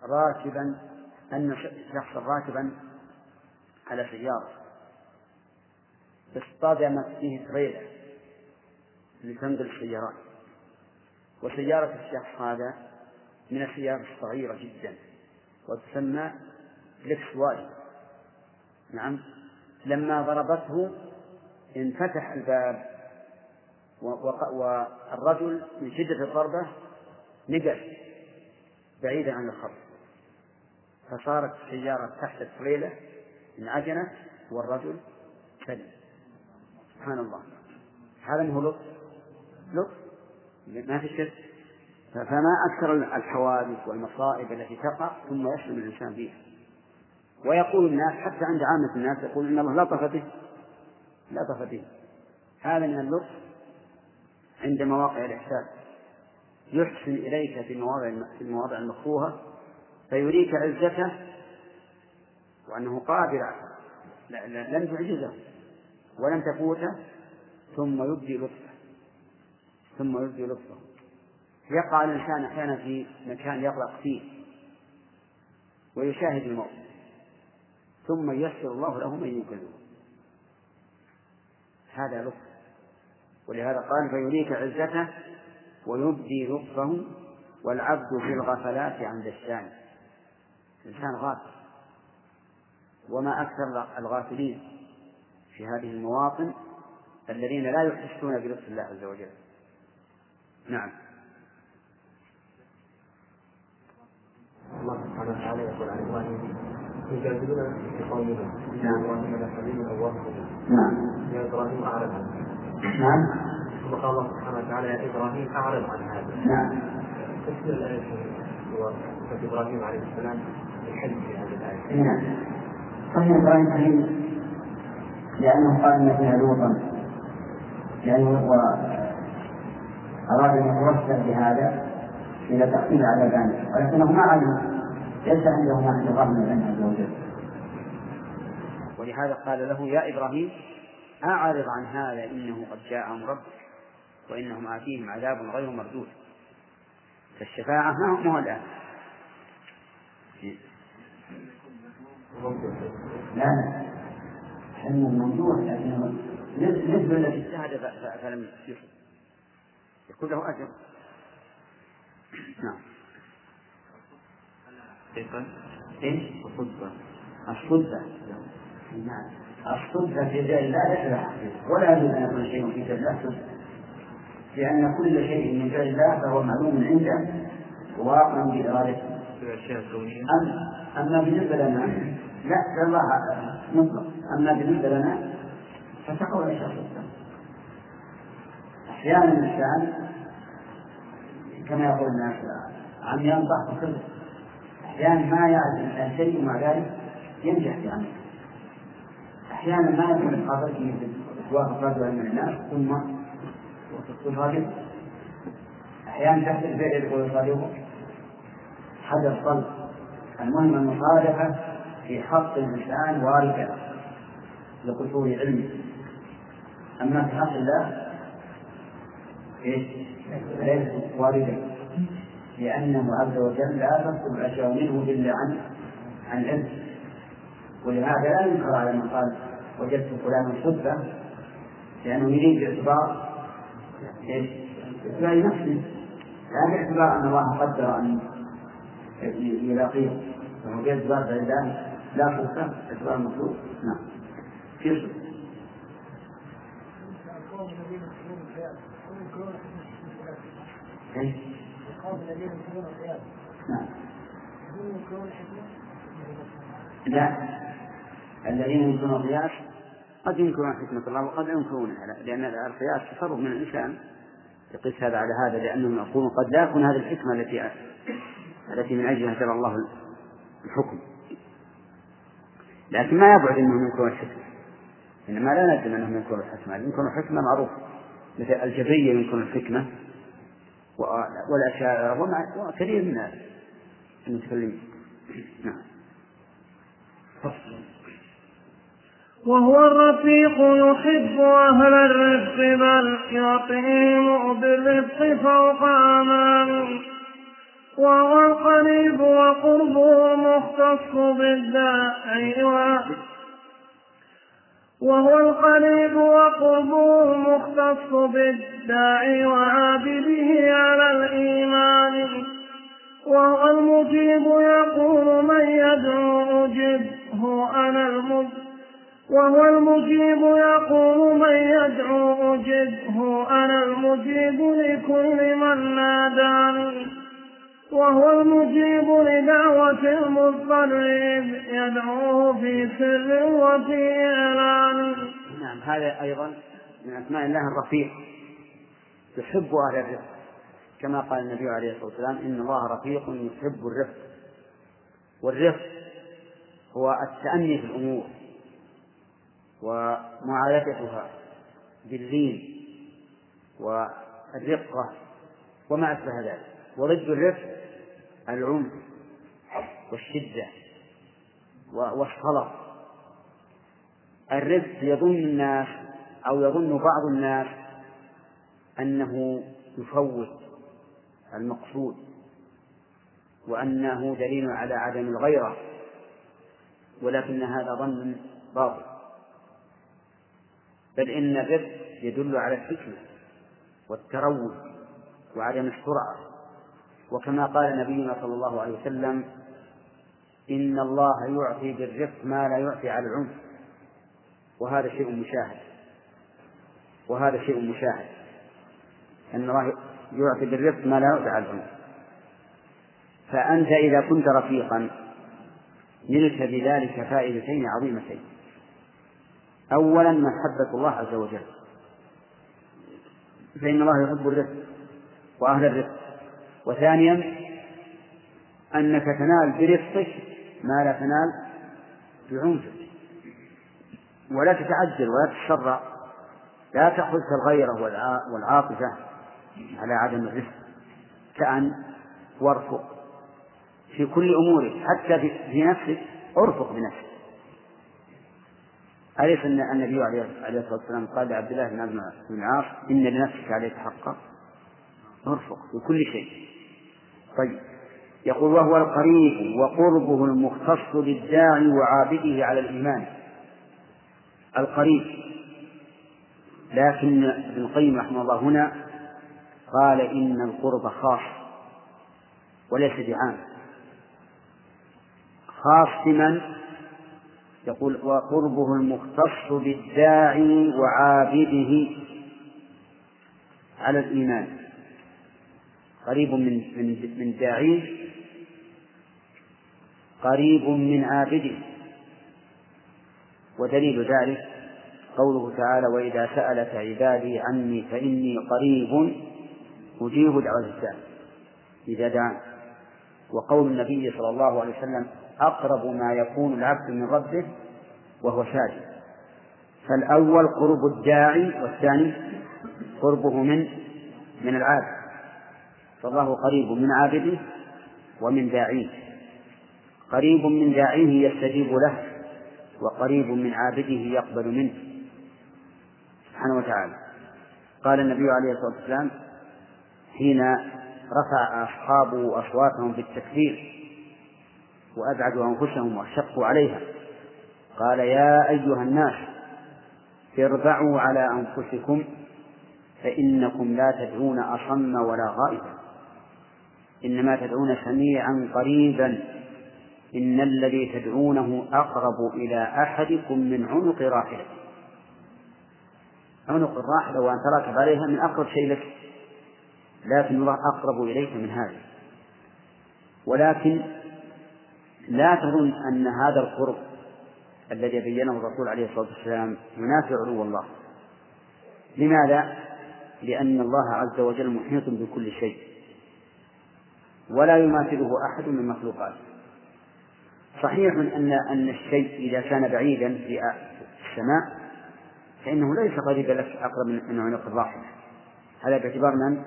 راكبا أن شخصا راكبا على سيارة. اصطدمت فيه تريلا لتنقل السيارات. وسيارة الشخص هذا من السيارات الصغيرة جدا وتسمى لكس نعم لما ضربته انفتح الباب والرجل من شدة الضربة نقل بعيدا عن الخط. فصارت السيارة تحت التريلة انعجنت والرجل سلم سبحان الله. هذا ما هو لطف. لطف. ما في شك. فما أكثر الحوادث والمصائب التي تقع ثم يسلم الإنسان فيها ويقول الناس حتى عند عامة الناس يقول إن الله لطف به. لطف به هذا من اللطف عند مواقع الإحسان. يحسن إليك في المواضع في المواضع المكروهة فيريك عزته وأنه قادر لم تعجزه ولم تفوته ثم يبدي لطفه. ثم يبدي لطفه. يقع الإنسان أحيانا في مكان يغرق فيه ويشاهد الموت ثم ييسر الله له من ينقذه. هذا لطف ولهذا قال فيريك عزته ويبدي لطفه والعبد في الغفلات عند الشان الإنسان غافل. وما أكثر الغافلين في هذه المواطن الذين لا يحسون بلطف الله عز وجل. نعم. الله سبحانه وتعالى يقول عن إبراهيم يجادلون في قومهم نعم. إبراهيم لحليم اواه نعم. يا إبراهيم اعرض عنه نعم. ثم قال الله سبحانه وتعالى يا إبراهيم اعرض عن هذا. نعم. تفسير الآية هو إبراهيم عليه السلام الحج في هذه الآية. نعم. صحيح إبراهيم حليم لأنه قال إن فيها لوطا. يعني هو أراد أن يتوسل بهذا إلى تقتيل عذابان ولكنه ما علم. ليس عنده ما عند الله من العلم عز وجل. ولهذا قال له يا إبراهيم أعرض عن هذا إنه قد جاء أمر ربك وإنهم آتيهم عذاب غير مردود. فالشفاعة ما هو الآن. لا لا. علم الممدوح لكنه نسبة التي اجتهد فلم يصب يكون له أجر. نعم. إيش؟ الصدفة الصدفة الصدفة في ذلك لا تشبه ولا يجوز أن يكون شيء في ذلك الله لأن كل شيء من فعل الله فهو معلوم عنده وواقع بإرادته. أما بالنسبة لنا لا الله مطلق. أما بالنسبة لنا فتقول الأشياء الصدفة أحيانا الإنسان كما يقول الناس عميان ضعف كله أحيانا ما يعرف الإنسان شيء ومع ذلك ينجح في عمله أحيانا ما يكون قابلته توافق رجلا من الناس ثم تصادق أحيانا تحت الفعل يقول يصادقك حدث صلب المهم المصادقة في حق الإنسان واردة. لقصور علمه أما في حق الله إيش؟ ليست واردة. لأنه عز وجل لا تصدر الأشياء منه إلا عن عن علم. ولهذا لا ينكر على قال وجدت فلانا صدفة لأنه يريد باعتبار إيش؟ باعتبار نفسه لا باعتبار أن الله قدر أن يلاقيه. وهو باعتبار بعيدان لا صدفة باعتبار المخلوق نعم. في نعم. لا. الذين ينكرون القياس قد ينكرون حكمة الله وقد ينكرونها لأن القياس تصرف من الإنسان. يقيس هذا على هذا لأنهم يقولون قد لا يكون هذه الحكمة التي التي من أجلها شرع الله الحكم. لكن ما يبعد أنهم ينكرون الحكمة. إنما لا ندم أنهم ينكرون الحكمة. ينكرون الحكمة معروف مثل الجبرية ينكرون الحكمة والأشاعرة وكثير من المتكلمين. نعم. وهو الرفيق يحب أهل الرفق بل يعطيهم بالرفق فوق أمان وهو القريب وقربه مختص بالداعي وهو القريب وقربه مختص بالداعي وعابده على الإيمان. وهو المجيب يقول من يدعو أجبه أنا المجيب وهو المجيب يقول من يدعو أجبه أنا المجيب لكل من ناداني. وهو المجيب لدعوة المضطر يدعوه في سر وفي إعلان. نعم هذا أيضا من أسماء الله الرفيق يحب أهل الرفق. كما قال النبي عليه الصلاة والسلام إن الله رفيق يحب الرفق. والرفق هو التأني في الأمور. ومعالجتها باللين والرقة وما أشبه ذلك. وضد الرفق العنف والشدة والصلف الرفق يظن الناس أو يظن بعض الناس أنه يفوت المقصود وأنه دليل على عدم الغيرة ولكن هذا ظن باطل. بل إن الرفق يدل على الحكمة والتروي وعدم السرعة. وكما قال نبينا صلى الله عليه وسلم إن الله يعطي بالرفق ما لا يعطي على العنف. وهذا شيء مشاهد. وهذا شيء مشاهد. أن الله يعطي بالرفق ما لا يعطي على العنف. فأنت إذا كنت رفيقا نلت بذلك فائدتين عظيمتين. أولا محبة الله عز وجل. فإن الله يحب الرفق وأهل الرفق وثانيا أنك تنال برفقك ما لا تنال بعنفك. ولا تتعجل ولا تتسرع لا تأخذك الغيرة والعاطفة على عدم الرفق كأن وارفق في كل أمورك. حتى في نفسك. ارفق بنفسك. أليس أن النبي عليه الصلاة والسلام قال لعبد الله بن بن العاص إن لنفسك عليك حقا؟ ارفق في كل شيء. طيب. يقول وهو القريب وقربه المختص بالداعي وعابده على الإيمان. القريب. لكن ابن القيم رحمه الله هنا قال إن القرب خاص وليس بعام. خاص بمن؟ يقول وقربه المختص بالداعي وعابده على الإيمان. قريب من من من داعيه قريب من عابده. ودليل ذلك قوله تعالى وإذا سألك عبادي عني فإني قريب أجيب دعوة الداعي إذا دعا وقول النبي صلى الله عليه وسلم أقرب ما يكون العبد من ربه وهو ساجد فالأول قرب الداعي والثاني قربه من من العابد. فالله قريب من عابده ومن داعيه. قريب من داعيه يستجيب له وقريب من عابده يقبل منه. سبحانه وتعالى. قال النبي عليه الصلاة والسلام حين رفع أصحابه أصواتهم بالتكبير وأبعدوا أنفسهم وشقوا عليها. قال يا أيها الناس اربعوا على أنفسكم فإنكم لا تدعون أصم ولا غائبا إنما تدعون سميعا قريبا. إن الذي تدعونه أقرب إلى أحدكم من عنق راحلته عنق الراحلة وأن تراكب عليها من أقرب شيء لك. لكن الله أقرب إليك من هذا. ولكن لا تظن أن هذا القرب الذي بينه الرسول عليه الصلاة والسلام ينافي علو الله. لماذا؟ لأن الله عز وجل محيط بكل شيء. ولا يماثله أحد من مخلوقاته صحيح أن أن الشيء إذا كان بعيدا في السماء فإنه ليس قريبا لك أقرب من عنق الراحل هذا باعتبار من؟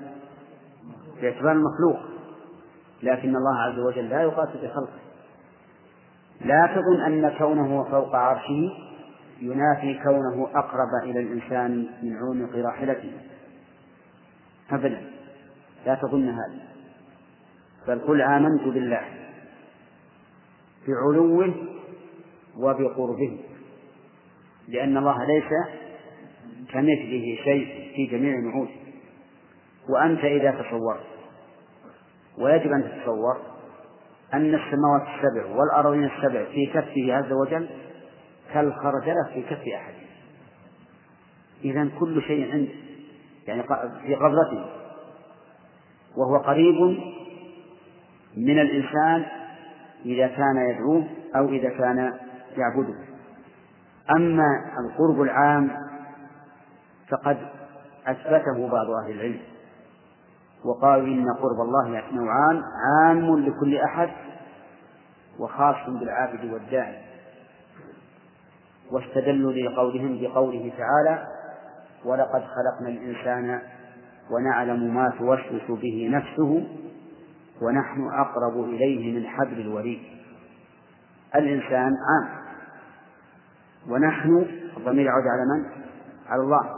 باعتبار المخلوق. لكن الله عز وجل لا يقاس بخلقه. لا تظن أن كونه فوق عرشه ينافي كونه أقرب إلى الإنسان من عنق راحلته. أبدا. لا تظن هذا. بل قل آمنت بالله. بعلوه وبقربه. لأن الله ليس كمثله شيء في جميع نعوته وأنت إذا تصورت ويجب أن تتصور أن السماوات السبع والأراضين السبع في كفه عز وجل كالخردلة في كف أحد. إذا كل شيء عنده يعني في قبضته. وهو قريب من الإنسان إذا كان يدعوه أو إذا كان يعبده. أما القرب العام فقد أثبته بعض أهل العلم. وقالوا إن قرب الله نوعان عام لكل أحد وخاص بالعابد والداعي. واستدلوا لقولهم بقوله تعالى ولقد خلقنا الإنسان ونعلم ما توسوس به نفسه ونحن أقرب إليه من حبل الوريد. الإنسان عام. ونحن الضمير يعود على من؟ على الله.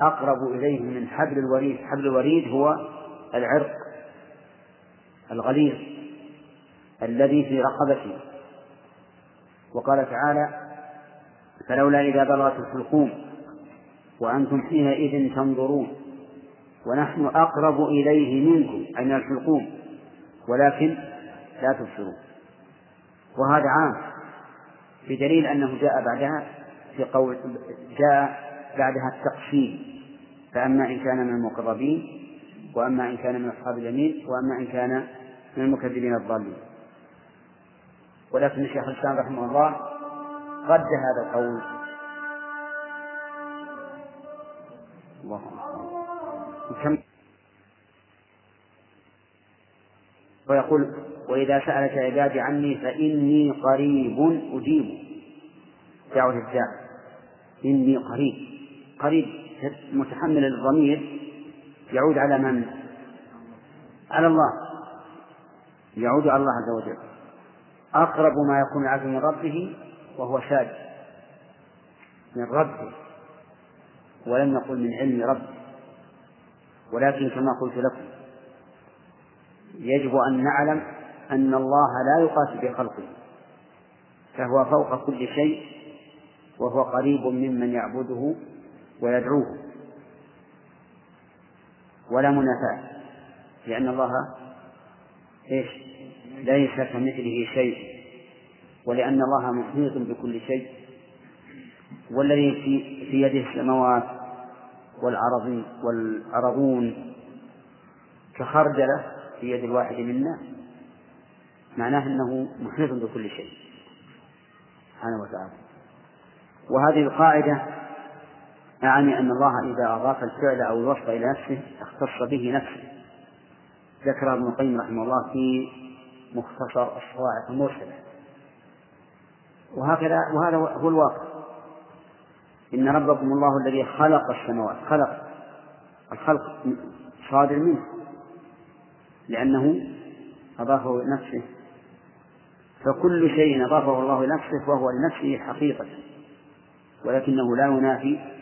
أقرب إليه من حبل الوريد. حبل الوريد هو العرق الغليظ الذي في رقبته وقال تعالى فلولا إذا بلغت الحلقوم وأنتم حينئذ تنظرون ونحن أقرب إليه منكم أي من الحلقوم ولكن لا تبصرون. وهذا عام بدليل أنه جاء بعدها في قول جاء بعدها التقسيم فأما إن كان من المقربين وأما إن كان من أصحاب اليمين وأما إن كان من المكذبين الضالين. ولكن الشيخ الإسلام رحمه الله رد هذا القول. الله كم؟ ويقول وإذا سألك عبادي عني فإني قريب أجيب. دعوة الداع. إني قريب. قريب متحمل الضمير يعود على من؟ على الله. يعود على الله عز وجل. أقرب ما يكون العبد من ربه وهو ساجد من ربه. ولم يقل من علم ربه. ولكن كما قلت لكم يجب أن نعلم أن الله لا يقاس بخلقه فهو فوق كل شيء وهو قريب ممن يعبده ويدعوه. ولا منافاة. لأن الله إيش؟ ليس كمثله شيء. ولأن الله محيط بكل شيء. والذي في, في يده السماوات والأرض والأرضون كخردلة في يد الواحد منا معناه أنه محيط بكل شيء. سبحانه وتعالى. وهذه القاعدة أعني أن الله إذا أضاف الفعل أو الوصف إلى نفسه اختص به نفسه. ذكر ابن القيم رحمه الله في مختصر الصواعق المرسلة. وهكذا وهذا هو الواقع. إن ربكم الله الذي خلق السماوات خلق الخلق صادر منه. لأنه أضافه لنفسه فكل شيء أضافه الله لنفسه فهو لنفسه حقيقة. ولكنه لا ينافي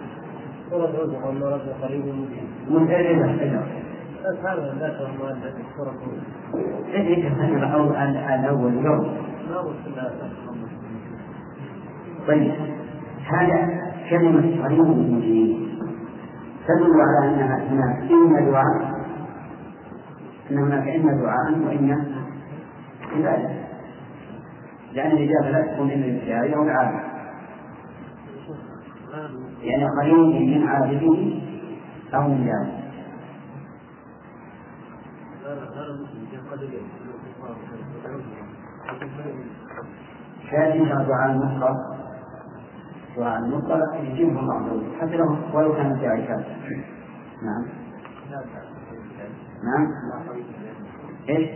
سورة هود وأن رب قريب مجيب منتهية هذا ذكر المؤلف سورة هود إيه الأول الأول يوم. طيب. هذا كلمة قريب مجيب تدل على أنها هناك إما دعاء أن هناك إما دعاء وإما عبادة. لأن الإجابة لا تكون إلا للشاعر أو العالم يعني قريب من عابده أو من جاهل شاهد دعاء المفرد دعاء المضطر يجيبه وجل حتى لو ولو كان في عكاز نعم. نعم. إيش؟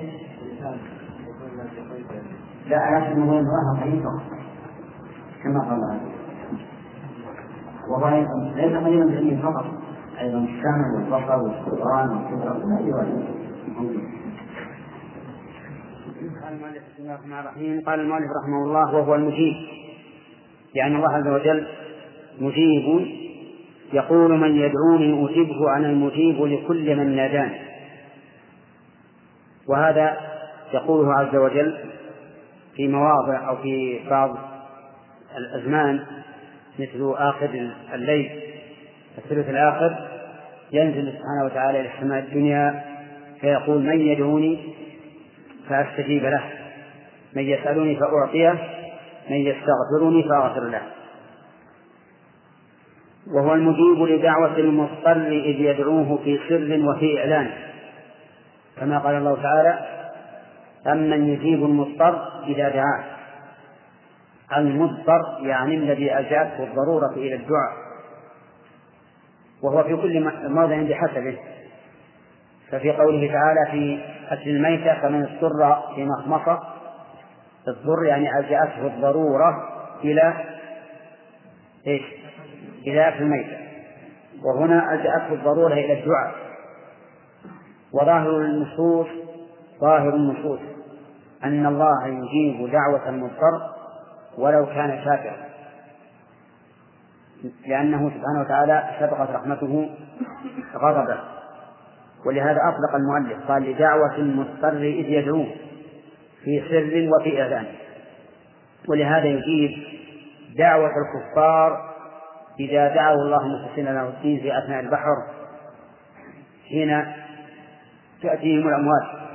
لا لكن هو الله حقيقة. كما قال الله. وهو ليس قليلا بالعلم فقط أيضا السمع والبصر والقران والكبر قال المؤلف بسم الله الرحمن الرحيم. قال المؤلف رحمه الله وهو المجيب. يعني الله عز وجل مجيب يقول من يدعوني أجبه أنا المجيب لكل من ناداني. وهذا يقوله عز وجل في مواضع أو في بعض الأزمان مثل آخر الليل الثلث الآخر ينزل سبحانه وتعالى إلى السماء الدنيا فيقول من يدعوني فأستجيب له من يسألني فأعطيه من يستغفرني فأغفر له. وهو المجيب لدعوة المضطر إذ يدعوه في سر وفي إعلان. كما قال الله تعالى أمن يجيب المضطر إذا دعاه. المضطر يعني الذي ألجأته الضرورة إلى الدعاء وهو في كل موضع بحسبه. ففي قوله تعالى في أكل الميتة فمن اضطر في مخمصة الضر يعني ألجأته الضرورة إلى إيش؟ إلى أكل الميتة. وهنا ألجأته الضرورة إلى الدعاء. وظاهر النصوص ظاهر النصوص أن الله يجيب دعوة المضطر ولو كان كافرا لأنه سبحانه وتعالى سبقت رحمته غضبه. ولهذا أطلق المؤلف قال لدعوة المضطر إذ يدعوه في سر وفي إعلان. ولهذا يجيب دعوة الكفار إذا دعوا الله مخلصين له الدين في أثناء البحر حين تأتيهم الأموات.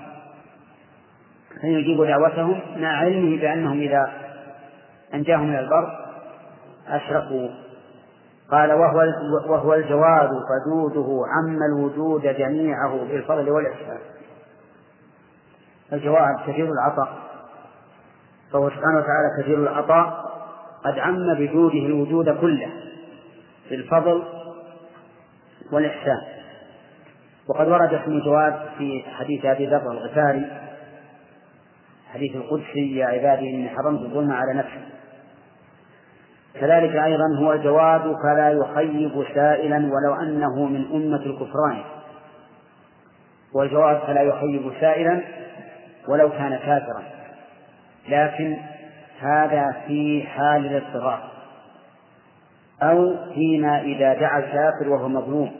فيجيب دعوتهم مع علمه بأنهم إذا أنجاهم من البر؟ أشركوا قال وهو وهو الجواد فجوده عم الوجود جميعه بالفضل والإحسان. الجواد كثير العطاء. فهو سبحانه وتعالى كثير العطاء قد عم بجوده الوجود كله بالفضل والإحسان. وقد ورد اسم الجواد في حديث أبي ذر الغفاري حديث القدسي يا عبادي إني حرمت الظلم على نفسي. كذلك أيضا هو الجواد فلا يخيب سائلا ولو أنه من أمة الكفران. والجواد فلا يخيب سائلا ولو كان كافرا. لكن هذا في حال الاضطرار أو فيما إذا دعا الكافر وهو مظلوم.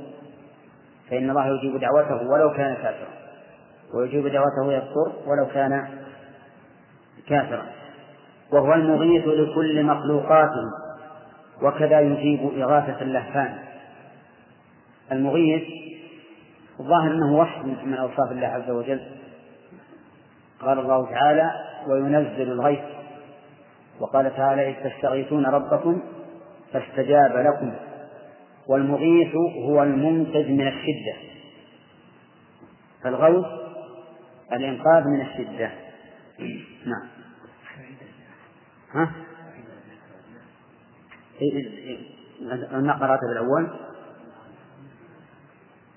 فإن الله يجيب دعوته ولو كان كافرا. ويجيب دعوته يضطر ولو كان كافرا وهو المغيث لكل مخلوقاته وكذا يجيب إغاثة اللهفان. المغيث الظاهر أنه وصف من أوصاف الله عز وجل. قال الله تعالى وينزل الغيث وقال تعالى إذ تستغيثون ربكم فاستجاب لكم والمغيث هو المنقذ من الشدة. فالغوث الإنقاذ من الشدة. نعم. ها؟ ما قرأت بالأول؟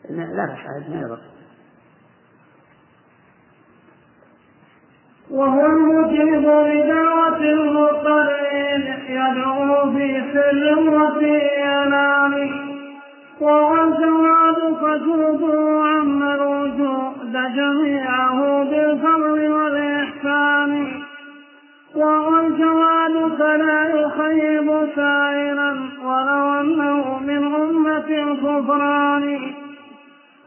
لا بس ما يضر وهو المجيب لدعوة المضطرين يدعو في سر وفي إعلان وهو الجواد فجوده عم الوجود جميعه بالفضل والإحسان وهو الجواد فلا يخيب سائلا ولو أنه من أمة الكفران.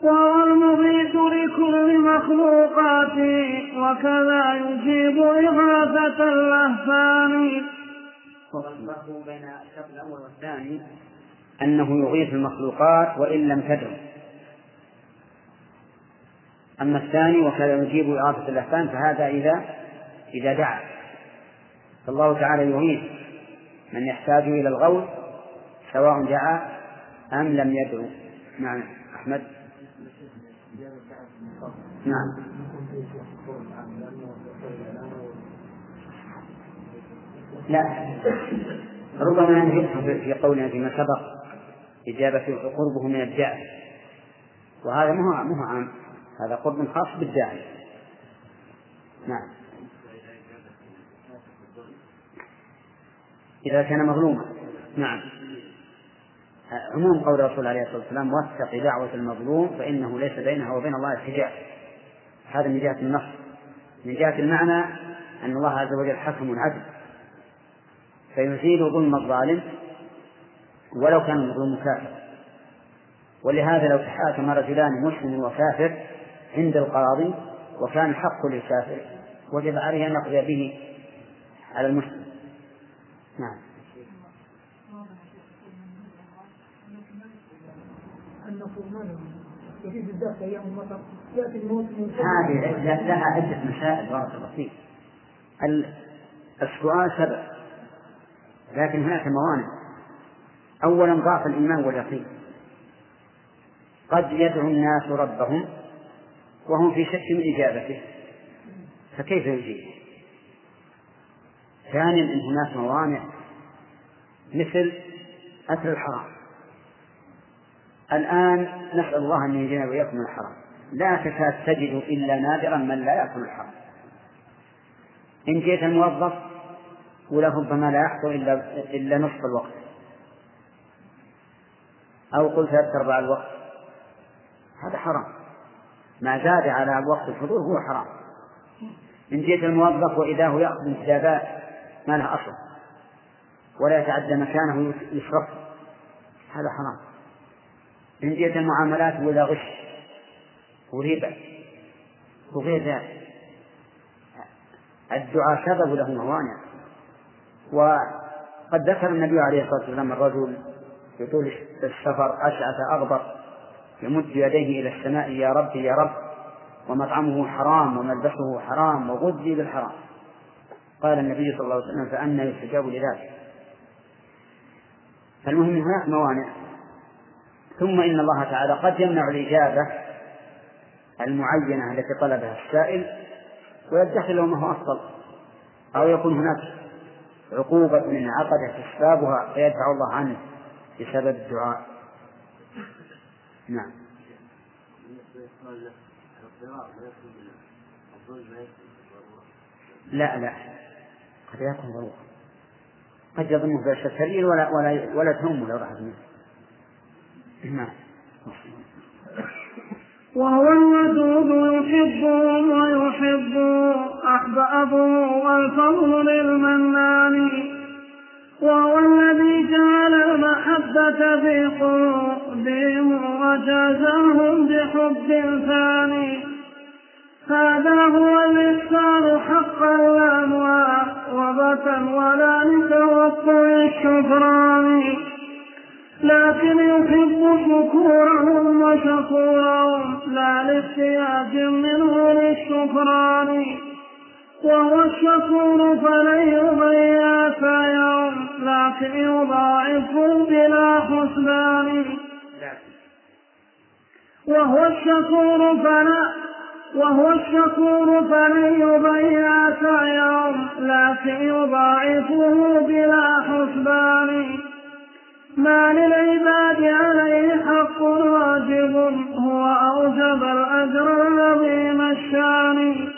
وهو المغيث لكل مخلوقاته وكذا يجيب إغاثة اللهفان بين الشرط الأول والثاني أنه يغيث المخلوقات وإن لم تدعو أما الثاني وكذا يجيب إغاثة اللهفان فهذا إذا إذا دعا. فالله تعالى يغيث من يحتاج إلى الغوث سواء دعا أم لم يدعو. نعم أحمد. نعم. لا. ربما نجد في قولنا فيما سبق إجابة قربه من الداعي وهذا مو عام. هذا قرب خاص بالداعي نعم. إذا كان مظلوما. نعم. عموم قول الرسول عليه الصلاة والسلام واتق دعوة المظلوم فإنه ليس بينها وبين الله حجاب هذا من جهة النص. من جهة المعنى أن الله عز وجل حكم عدل. فيزيل ظلم الظالم ولو كان المظلوم كافر. ولهذا لو تحاكم رجلان مسلم وكافر عند القاضي وكان الحق للكافر وجب عليه أن يقضي به على المسلم. نعم. هذه لها عدة مسائل بارك الله فيك. السؤال سبب لكن هناك موانع. اولا ضعف الإيمان واليقين. قد يدعو الناس ربهم وهم في شك من إجابته. فكيف يجيب ثانيا إن هناك موانع مثل أكل الحرام. الآن نسأل الله أن ينجينا وإياكم الحرام. لا تكاد تجد إلا نادرا من لا يأكل الحرام. إن جئت الموظف ولربما لا يحضر إلا إلا نصف الوقت. أو قل ثلاث أرباع الوقت. هذا حرام. ما زاد على وقت الحضور هو حرام. إن جئت الموظف وإذا هو يأخذ انتدابات ما له أصل. ولا يتعدى مكانه يصرف. هذا حرام. من جهة المعاملات ولا غش وربا وغير ذلك. الدعاء سبب له موانع. وقد ذكر النبي عليه الصلاة والسلام الرجل في طول السفر أشعث أغبر يمد يديه إلى السماء يا رب يا رب ومطعمه حرام وملبسه حرام وغذي بالحرام. قال النبي صلى الله عليه وسلم فأنى يستجاب لذلك. فالمهم هناك موانع. ثم إن الله تعالى قد يمنع الإجابة المعينة التي طلبها السائل ويدخل ما هو أفضل. أو يكون هناك عقوبة من عقدت أسبابها فيدفع الله عنه بسبب الدعاء. نعم. لا لا. قد يكون ضرورة. قد يظنه بالشترين ولا ولا ولا تهمه لو راح نعم. وهو الودود يحبهم ويحب أحبابه والفضل للمنان. وهو الذي جعل المحبة في قلوبهم وجازاهم بحب ثاني هذا هو الإحسان حقا لا وبة ولا لتوقع الشكران. لكن يحب شكورهم وشكورهم لا لاحتياج منه للشكران وهو الشكور فلن يضيع يوم لكن يضاعف بلا حسبان. وهو الشكور فلا وهو الشكور فلن يضيع يوم لكن يضاعفه بلا حسبان. ما للعباد عليه حق واجب هو أوجب الأجر العظيم الشان.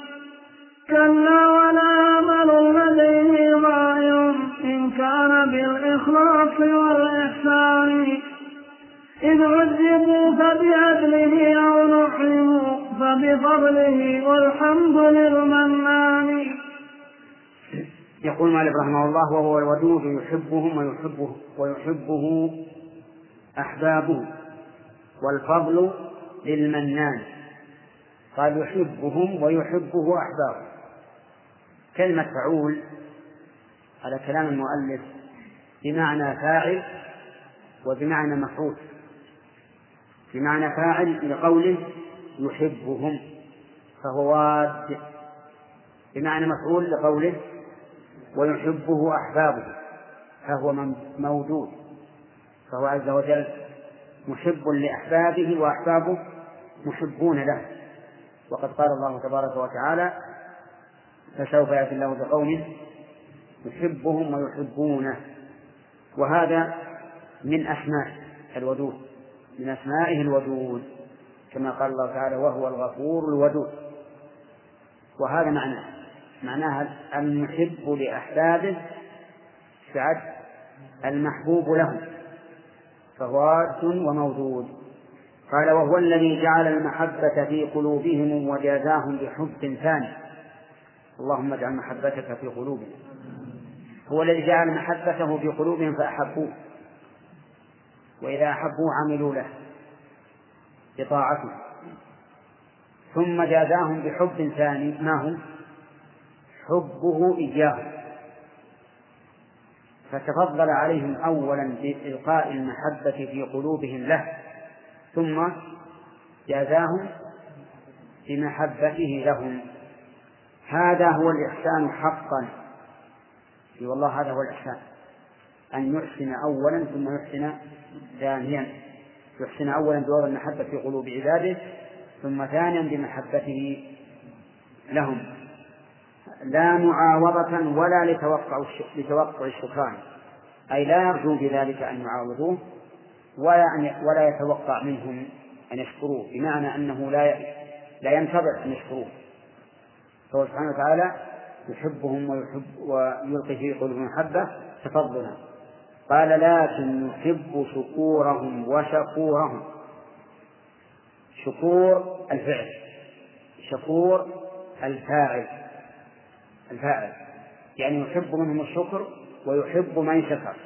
كلا ولا عمل لديه ضائع إن كان بالإخلاص والإحسان. إذ عذبوا فبعدله أو نعموا فبفضله والحمد للمنان. يقول مالك رحمه الله وهو الودود يحبهم ويحبه ويحبه أحبابه والفضل للمنان. قال يحبهم ويحبه أحبابه. كلمة فعول على كلام المؤلف بمعنى فاعل وبمعنى مفعول. بمعنى فاعل لقوله يحبهم فهو واد. بمعنى مفعول لقوله ويحبه أحبابه فهو موجود. فهو عز وجل محب لأحبابه وأحبابه محبون له. وقد قال الله تبارك وتعالى فسوف يأتي الله بقوم يحبهم ويحبونه. وهذا من أسماء الودود من أسمائه الودود. كما قال الله تعالى وهو الغفور الودود. وهذا معناه معناها المحب لأحبابه سعد المحبوب لهم. فهو راد وموجود قال وهو الذي جعل المحبة في قلوبهم وجازاهم بحب ثاني. اللهم اجعل محبتك في قلوبنا هو الذي جعل محبته في قلوبهم فأحبوه. وإذا أحبوه عملوا له. بطاعته. ثم جازاهم بحب ثاني ما هو حبه إياه فتفضل عليهم أولا بإلقاء المحبة في قلوبهم له ثم جازاهم بمحبته لهم. هذا هو الإحسان حقا. والله هذا هو الإحسان. أن يحسن أولا ثم يحسن ثانيا. يحسن أولا بوضع المحبة في قلوب عباده ثم ثانيا بمحبته لهم. لا معاوضة ولا لتوقع لتوقع الشكران. أي لا يرجو بذلك أن يعاوضوه ولا ولا يتوقع منهم أن يشكروه بمعنى أنه لا لا ينتظر أن يشكروه. فهو سبحانه وتعالى يحبهم ويحب ويلقي في قلوبهم محبة تفضلا. قال لكن يحب شكورهم وشكورهم. شكور الفعل. شكور الفاعل. الفاعل. يعني يحب منهم الشكر ويحب من شكر.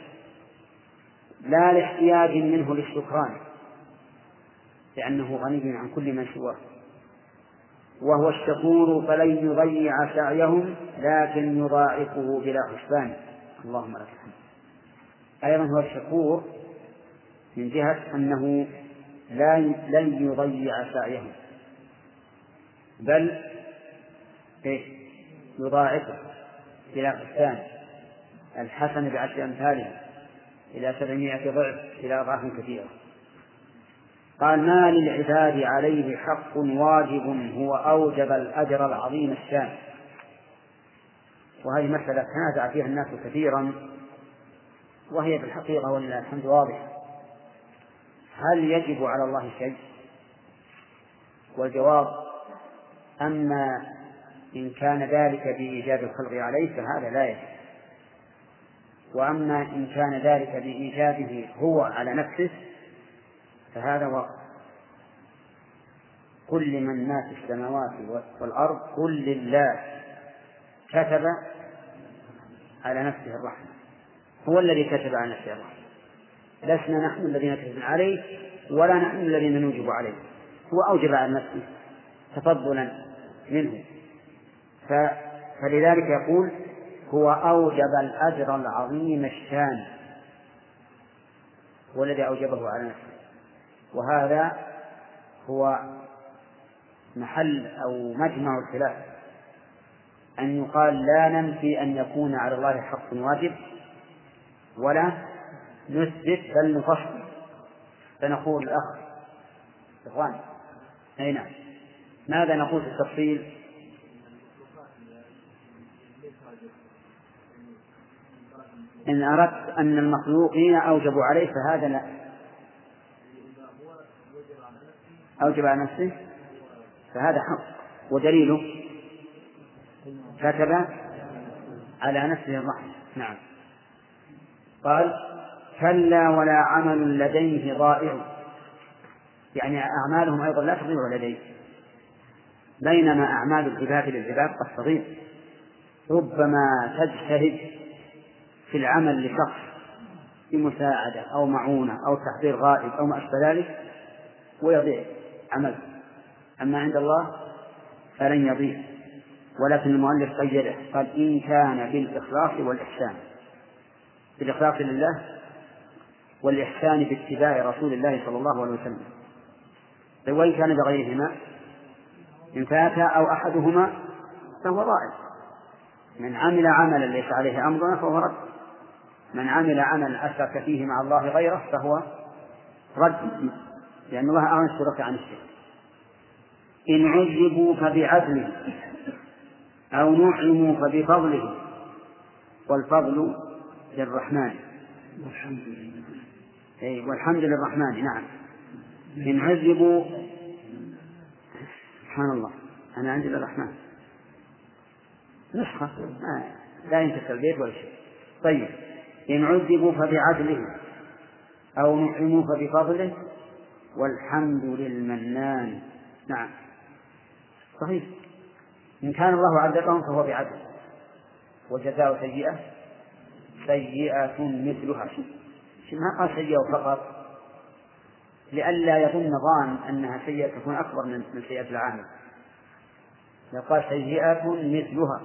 لا لاحتياج منه للشكران. لأنه غني عن كل من سواه وهو الشكور فلن يضيع سعيهم لكن يضاعفه بلا حسبان. اللهم لك الحمد. أيضا هو الشكور من جهة أنه لا لن يضيع سعيهم بل إيه يضاعفه بلا حسبان الحسن بعشر أمثاله إلى سبعمائة ضعف إلى أضعاف كثيرة. قال ما للعباد عليه حق واجب هو أوجب الأجر العظيم الشان. وهذه مسألة تنازع فيها الناس كثيرا. وهي في الحقيقة ولله الحمد واضحة هل يجب على الله شيء؟ والجواب أما إن كان ذلك بإيجاب الخلق عليه فهذا لا يجب. وأما إن كان ذلك بإيجابه هو على نفسه فهذا واقع. كل من ما في السماوات والأرض كل لله كتب على نفسه الرحمة. هو الذي كتب على نفسه الرحمة لسنا نحن الذين كتبنا عليه ولا نحن الذين نوجب عليه. هو أوجب على نفسه تفضلا منه. فلذلك يقول هو أوجب الأجر العظيم الشان. هو الذي أوجبه على نفسه. وهذا هو محل أو مجمع الخلاف. أن يقال لا ننفي أن يكون على الله حق واجب ولا نثبت بل نفصل. فنقول الأخ إخوان أي نعم. ماذا نقول في التفصيل؟ إن أردت أن المخلوقين أوجبوا عليه فهذا لا. أوجب على نفسه؟ فهذا حق. ودليله كتب على نفسه الرحمة. نعم. قال كلا ولا عمل لديه ضائع. يعني أعمالهم أيضا لا تضيع لديه. بينما أعمال العباد للعباد قد تضيع. ربما تجتهد في العمل لشخص بمساعدة أو معونة أو تحضير غائب أو ما أشبه ذلك ويضيع عمل. أما عند الله فلن يضيع. ولكن المؤلف قيده قال إن كان بالإخلاص والإحسان. بالإخلاص لله والإحسان باتباع رسول الله صلى الله عليه وسلم. وإن كان بغيرهما؟ إن فات أو أحدهما فهو ضائع. من عمل عملا ليس عليه أمرنا فهو رد. من عمل عملا أشرك فيه مع الله غيره فهو رد لأن الله أغنى الشركاء عن الشرك. إن عذبوا فبعدله أو نعموا فبفضله والفضل للرحمن. والحمد لله. أي والحمد للرحمن نعم. إن عذبوا سبحان الله. أنا عندي للرحمن. نسخة. ما لا ينتهي البيت ولا شيء. طيب. إن عذبوا فبعدله أو نعموا فبفضله والحمد للمنان. نعم. صحيح. إن كان الله عذبهم فهو بعدل وجزاء سيئة. سيئة مثلها. ما قال سيئة فقط؟ لئلا يظن ظان أنها سيئة تكون أكبر من سيئة العامل. قال سيئة مثلها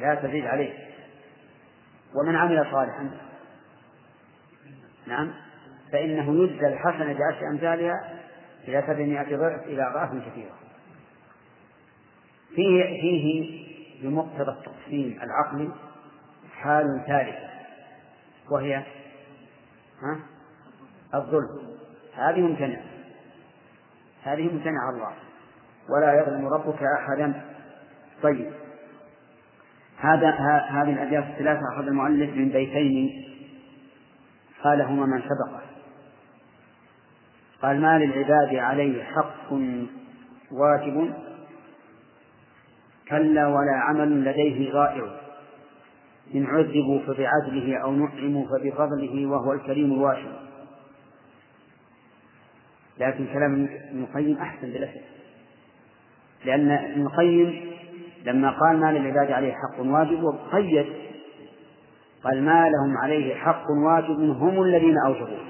لا تزيد عليه. ومن عمل صالحا. نعم. فإنه يجزى الحسنة بعشر أمثالها إلى سبعمائة ضعف إلى أضعاف كثيرة. فيه فيه بمقتضى التقسيم العقلي حال ثالثة وهي ها؟ الظلم. هذه ممتنعة. هذه ممتنعة الله. ولا يظلم ربك أحدا. طيب. هذا هذه الأبيات الثلاثة أخذ المؤلف من بيتين. قالهما من سبقه قال ما للعباد عليه حق واجب كلا ولا عمل لديه ضائع إن عذبوا فبعدله أو نعموا فبفضله وهو الكريم الواشم لكن كلام ابن القيم أحسن شك لأن ابن القيم لما قال ما للعباد عليه حق واجب قيد قال ما لهم عليه حق واجب هم الذين أوجبوه.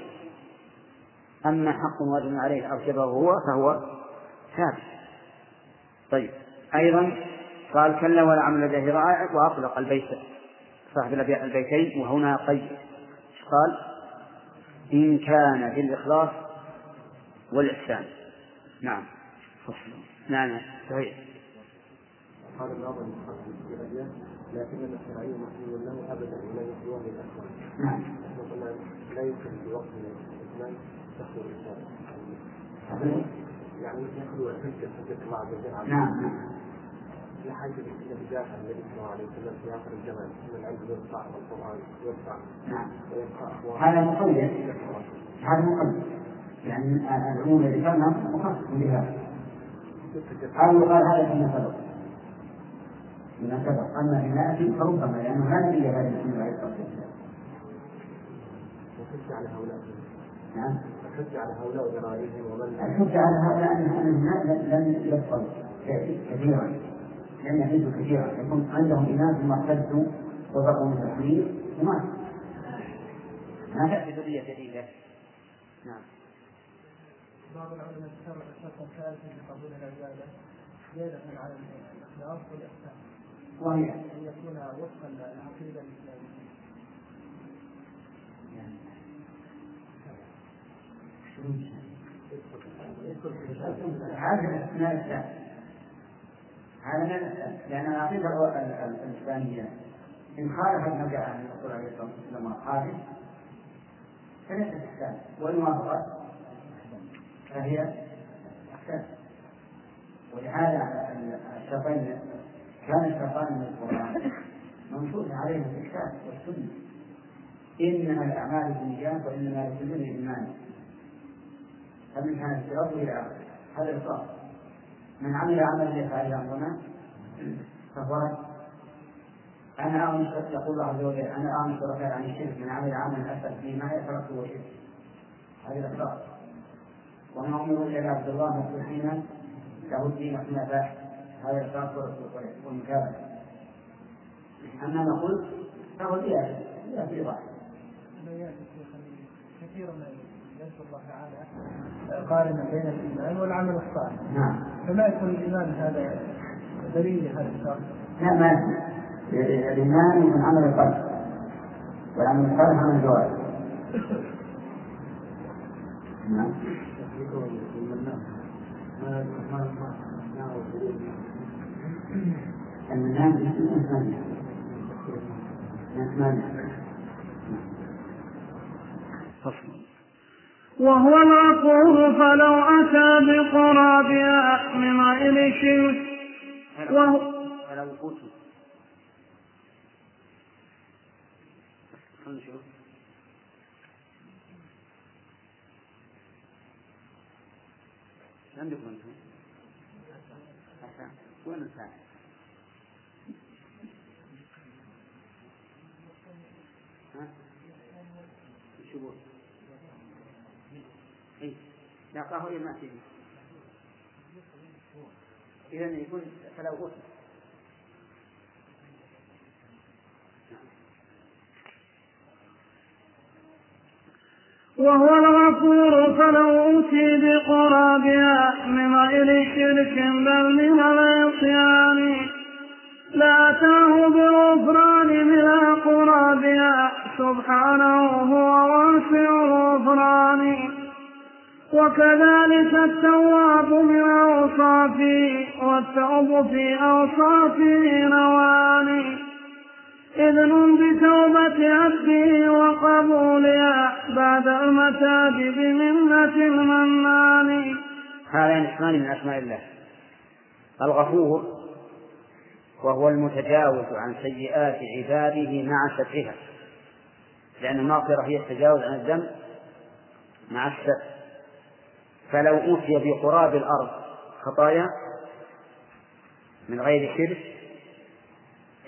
أما حق واجب عليه أوجبه هو فهو ثابت. طيب أيضا قال كلا ولا عمل لديه رائع وأطلق البيت. صاحب البيتين وهنا قيد قال إن كان بالإخلاص والإحسان نعم نعم صحيح قال الناظر لكن الشرعي محمول له أبدا ولا يسواه الأخوان. نعم. لا يمكن في وقت الاسلام تخلو الانسان. يعني يخلو الحجة حجة الله عز وجل نعم. لا حاجة إلى بدايه النبي صلى الله عليه وسلم في آخر الزمان ان العلم يرفع والقرآن يرفع. نعم. هذا مقيد. هذا مقيد. يعني العموم الذي ذكرنا مخصص بهذا أو يقال هذا فيما سبق. فيما سبق. أما في نأتي فربما لأنه لا نبي هذا الاسم عليه الصلاة والسلام. وحج على هؤلاء. نعم. الحج على هؤلاء وذراريهم ومن الحج على هؤلاء أن لم يبطل كثيرا. لم يحجوا كثيرا يكون عندهم إناث ثم ارتدوا وبقوا من التحرير وما ما تأتي ذرية جديدة نعم. بعض العلماء اشترط شرطا ثالثا في قبول العبادة زيادة على الإخلاص والإحسان. وهي أن يكون وفقا للعقيده الاسلاميه هذا من أسماء الإسلام هذا من الإسلام لأن العقيدة الإسلامية. إن خالفت ما عليه الصلاة والسلام وأصحابه فليست إسلام وإن وافقت فهي إحسان ولهذا الشيطان كان الشيطان من القرآن. منصوص عليه الإحسان والسنة. إنما الأعمال بالنيات وإنما لكل امرئ ما فمن كان اجتهاده إلى آخره هذا الإصرار من عمل عملا ليس عليه أمرنا فهو رد أنا أغني يقول الله عز وجل أنا أغني شركاء عن الشرك من عمل عملا أشرك فيه ما يتركه شرك هذه الإصرار وما أمروا إلا لعبد الله مصلحين له الدين حنفاء هذا الإصرار والمكابرة. أما ما قلت فهو زيادة زيادة إيضاح كثيرا يذكر الله تعالى قارنا بين الإيمان والعمل الصالح. نعم. فما يكون الإيمان هذا دليل لهذا الشرط؟ لا ما الإيمان من عمل القلب. والعمل الصالح عمل الجوارح. نعم. المنام من ثمانية من ثمانية فصل. وهو الغفور فلو أتى بقرابها من غير شرك وهو فلو أتي عندكم أنتم؟ وين الساعة؟ قهوة ما تجي إذا يكون فلو غسل وهو الغفور فلو أوتي بقرابها من غير شرك بل من العصيان. لأتاه بالغفران من قرابها. سبحانه هو واسع الغفران. وكذلك التواب من أوصافه والتوب في أوصافه نوان إذن بتوبة عبده وقبولها بعد المتاب بمنة المنان. هذان اسمان من أسماء الله. الغفور وهو المتجاوز عن سيئات عباده مع سترها لأن المغفرة هي التجاوز عن الذنب مع الستر فلو أوتي بقراب الأرض خطايا من غير شرك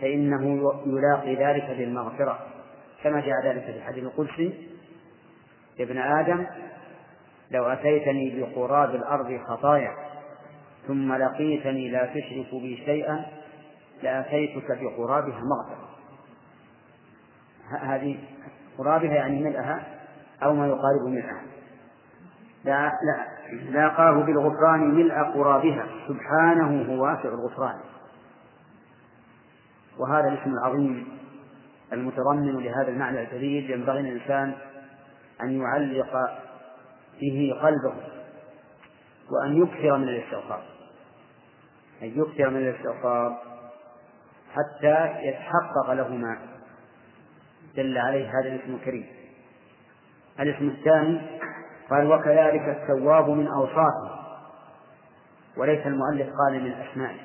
فإنه يلاقي ذلك بالمغفرة كما جاء ذلك في الحديث القدسي. يا ابن آدم لو أتيتني بقراب الأرض خطايا ثم لقيتني لا تشرك بي شيئا لأتيتك بقرابها مغفرة. هذه قرابها يعني ملئها أو ما يقارب ملئها لا لا. لاقاه بالغفران ملء قرابها. سبحانه هو واسع الغفران. وهذا الاسم العظيم المتضمن لهذا المعنى الجليل. ينبغي للإنسان أن يعلق به قلبه وأن يكثر من الاستغفار. أن يكثر من الاستغفار حتى يتحقق له ما دل عليه هذا الاسم الكريم. الاسم الثاني قال وكذلك التواب من أوصافه. وليس المؤلف قال من أسمائه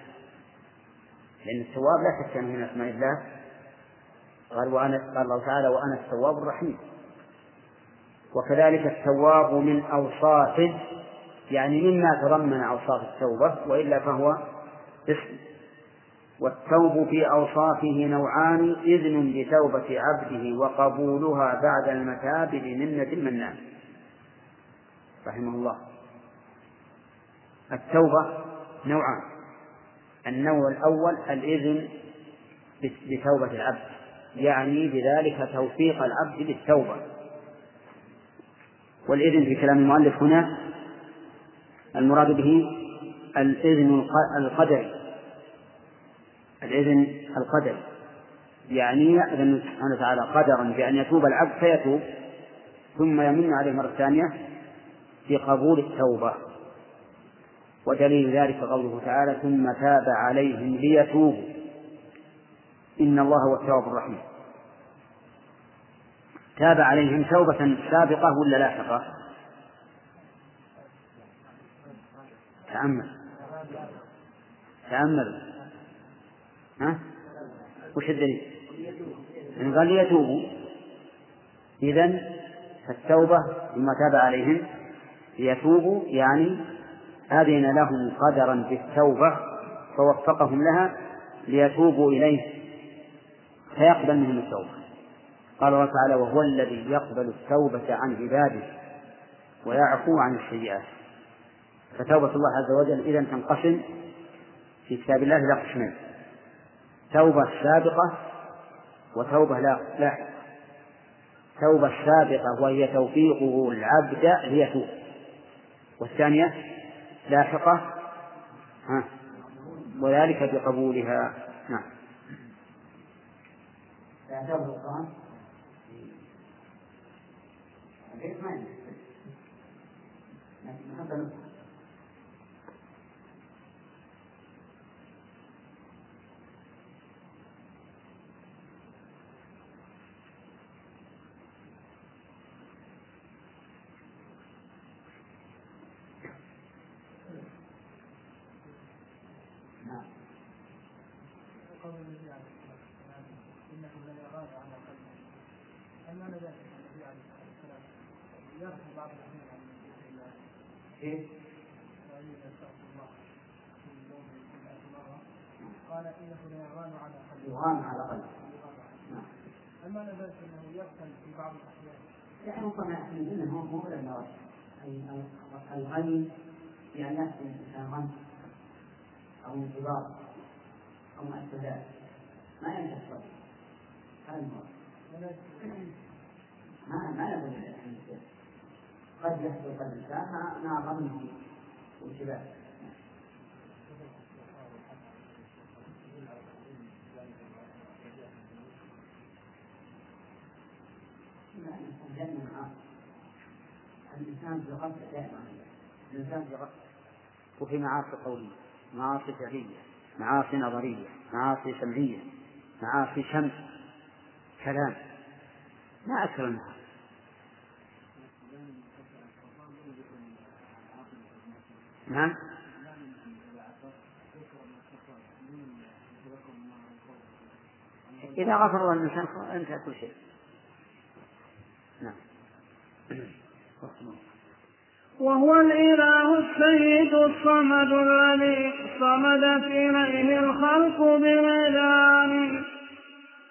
لأن التواب لا شك أنه من أسماء الله. قال وأنا قال الله تعالى وأنا التواب الرحيم. وكذلك التواب من أوصافه يعني مما تضمن أوصاف التوبة وإلا فهو اسم. والتوب في أوصافه نوعان إذن بتوبة عبده وقبولها بعد المتاب بمنة المنان رحمه الله. التوبة نوعان. النوع الأول الإذن بتوبة العبد يعني بذلك توفيق العبد للتوبة والإذن في كلام المؤلف هنا المراد به الإذن القدري الإذن القدري يعني يأذن سبحانه وتعالى قدرا بأن يتوب العبد فيتوب ثم يمن عليه مرة ثانية بقبول التوبة ودليل ذلك قوله تعالى ثم تاب عليهم ليتوبوا إن الله هو التواب الرحيم تاب عليهم توبة سابقة ولا لاحقة؟ تأمل تأمل ها؟ وش الدليل؟ إن قال ليتوبوا إذا فالتوبة ثم تاب عليهم ليتوبوا يعني أذن لهم قدرا بالتوبة فوفقهم لها ليتوبوا إليه فيقبل منهم التوبة. قال الله تعالى وهو الذي يقبل التوبة عن عباده ويعفو عن السيئات. فتوبة الله عز وجل إذا تنقسم في كتاب الله إلى قسمين توبة سابقة وتوبة لاحقة توبة سابقة وهي توفيقه العبد ليتوب. والثانية لاحقة ها وذلك بقبولها. نعم. القرآن. لكن قول النبي عليه الصلاه والسلام انه من اراد على قلبه هل معنى ذلك النبي عليه الصلاه والسلام يرفع بعض الاحيان عن الله كيف؟ علي استغفر الله في يوم مرة قال انه ليغان يغان على قلبه نعم. ذلك أنه يقتل في بعض الأحيان؟ يعني ربما منه هو هو النواة الغني يعني يحصل الانسان غني أو انتظار أو ما اشبه ذلك ما ينتهي الصبر هذا المراد ما ما يقول قد يحصل قد الانسان مع ظنه وانتباه الإنسان دائما الإنسان وفي معاصي قولية معاصي فعلية معاصي نظرية معاصي سمعية معاصي شمس كلام. ما أكثر منها نعم؟ إذا غفر الله الإنسان انتهى كل شيء. نعم. وهو الإله السيد الصمد الذي صمدت إليه الخلق بالإذان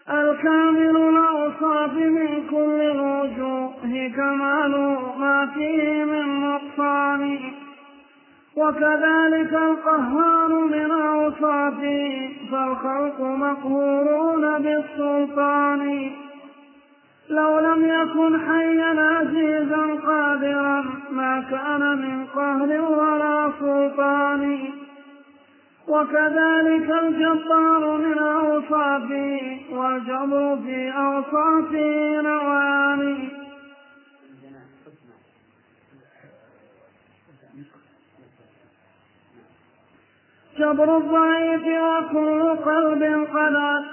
الكامل الأوصاف من كل الوجوه كمال ما فيه من نقصان. وكذلك القهار من أوصافه فالخلق مقهورون بالسلطان. لو لم يكن حيا عزيزا قادرا ما كان من قهر ولا سلطان. وكذلك الجبار من أوصافه والجبر في أوصافه نوعان جبر الضعيف وكل قلب قد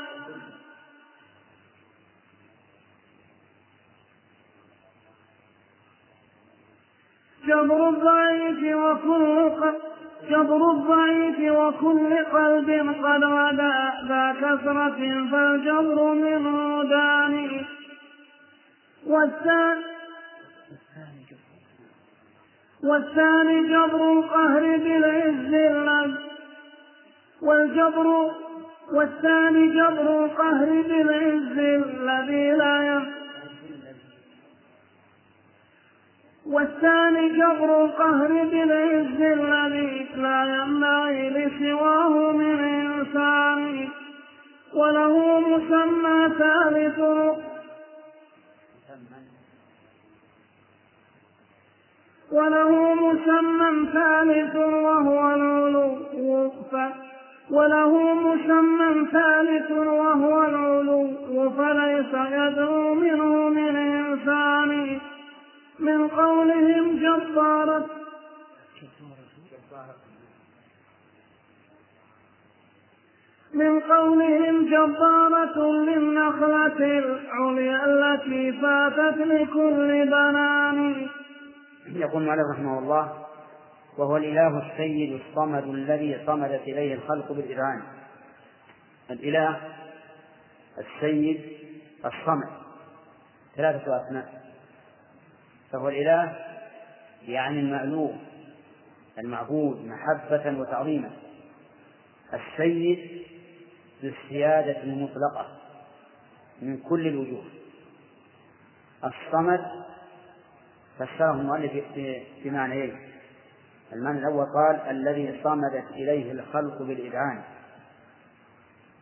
جبر الضعيف وكل جبر الضعيف وكل قلب قد غدا ذا كثرة فالجبر منه داني والثاني والثاني جبر القهر بالعز الذي والجبر والثاني جبر القهر بالعز الذي لا ينفع. والثاني جبر القهر بالعز الذي لا ينبغي لسواه من إنسان وله مسمى ثالث وله مسمى ثالث وهو العلو وله مسمى ثالث وهو العلو فليس يدعو منه من إنسان. من قولهم جبارة. من قولهم جبارة للنخلة العليا التي فاتت لكل بنان. يقول مالك رحمه الله وهو الإله السيد الصمد الذي صمدت إليه الخلق بالإذعان الإله السيد الصمد. ثلاثة أسماء. فهو الإله يعني المألوف المعبود محبة وتعظيما. السيد بالسيادة المطلقة من كل الوجوه. الصمد فسره المؤلف بمعنيين المعنى الأول قال الذي صمدت إليه الخلق بالإذعان.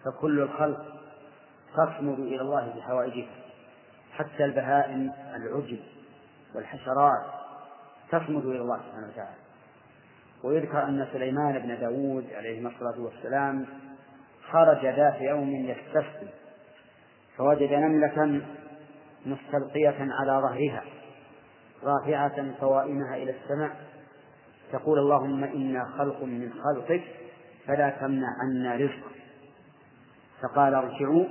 فكل الخلق تصمد إلى الله بحوائجه حتى البهائم العجب. والحشرات تصمد إلى الله سبحانه وتعالى. ويذكر أن سليمان بن داود عليه الصلاة والسلام خرج ذات يوم يستسقي فوجد نملة مستلقية على ظهرها رافعة قوائمها إلى السماء تقول اللهم إنا خلق من خلقك فلا تمنع عنا رزقا فقال ارجعوا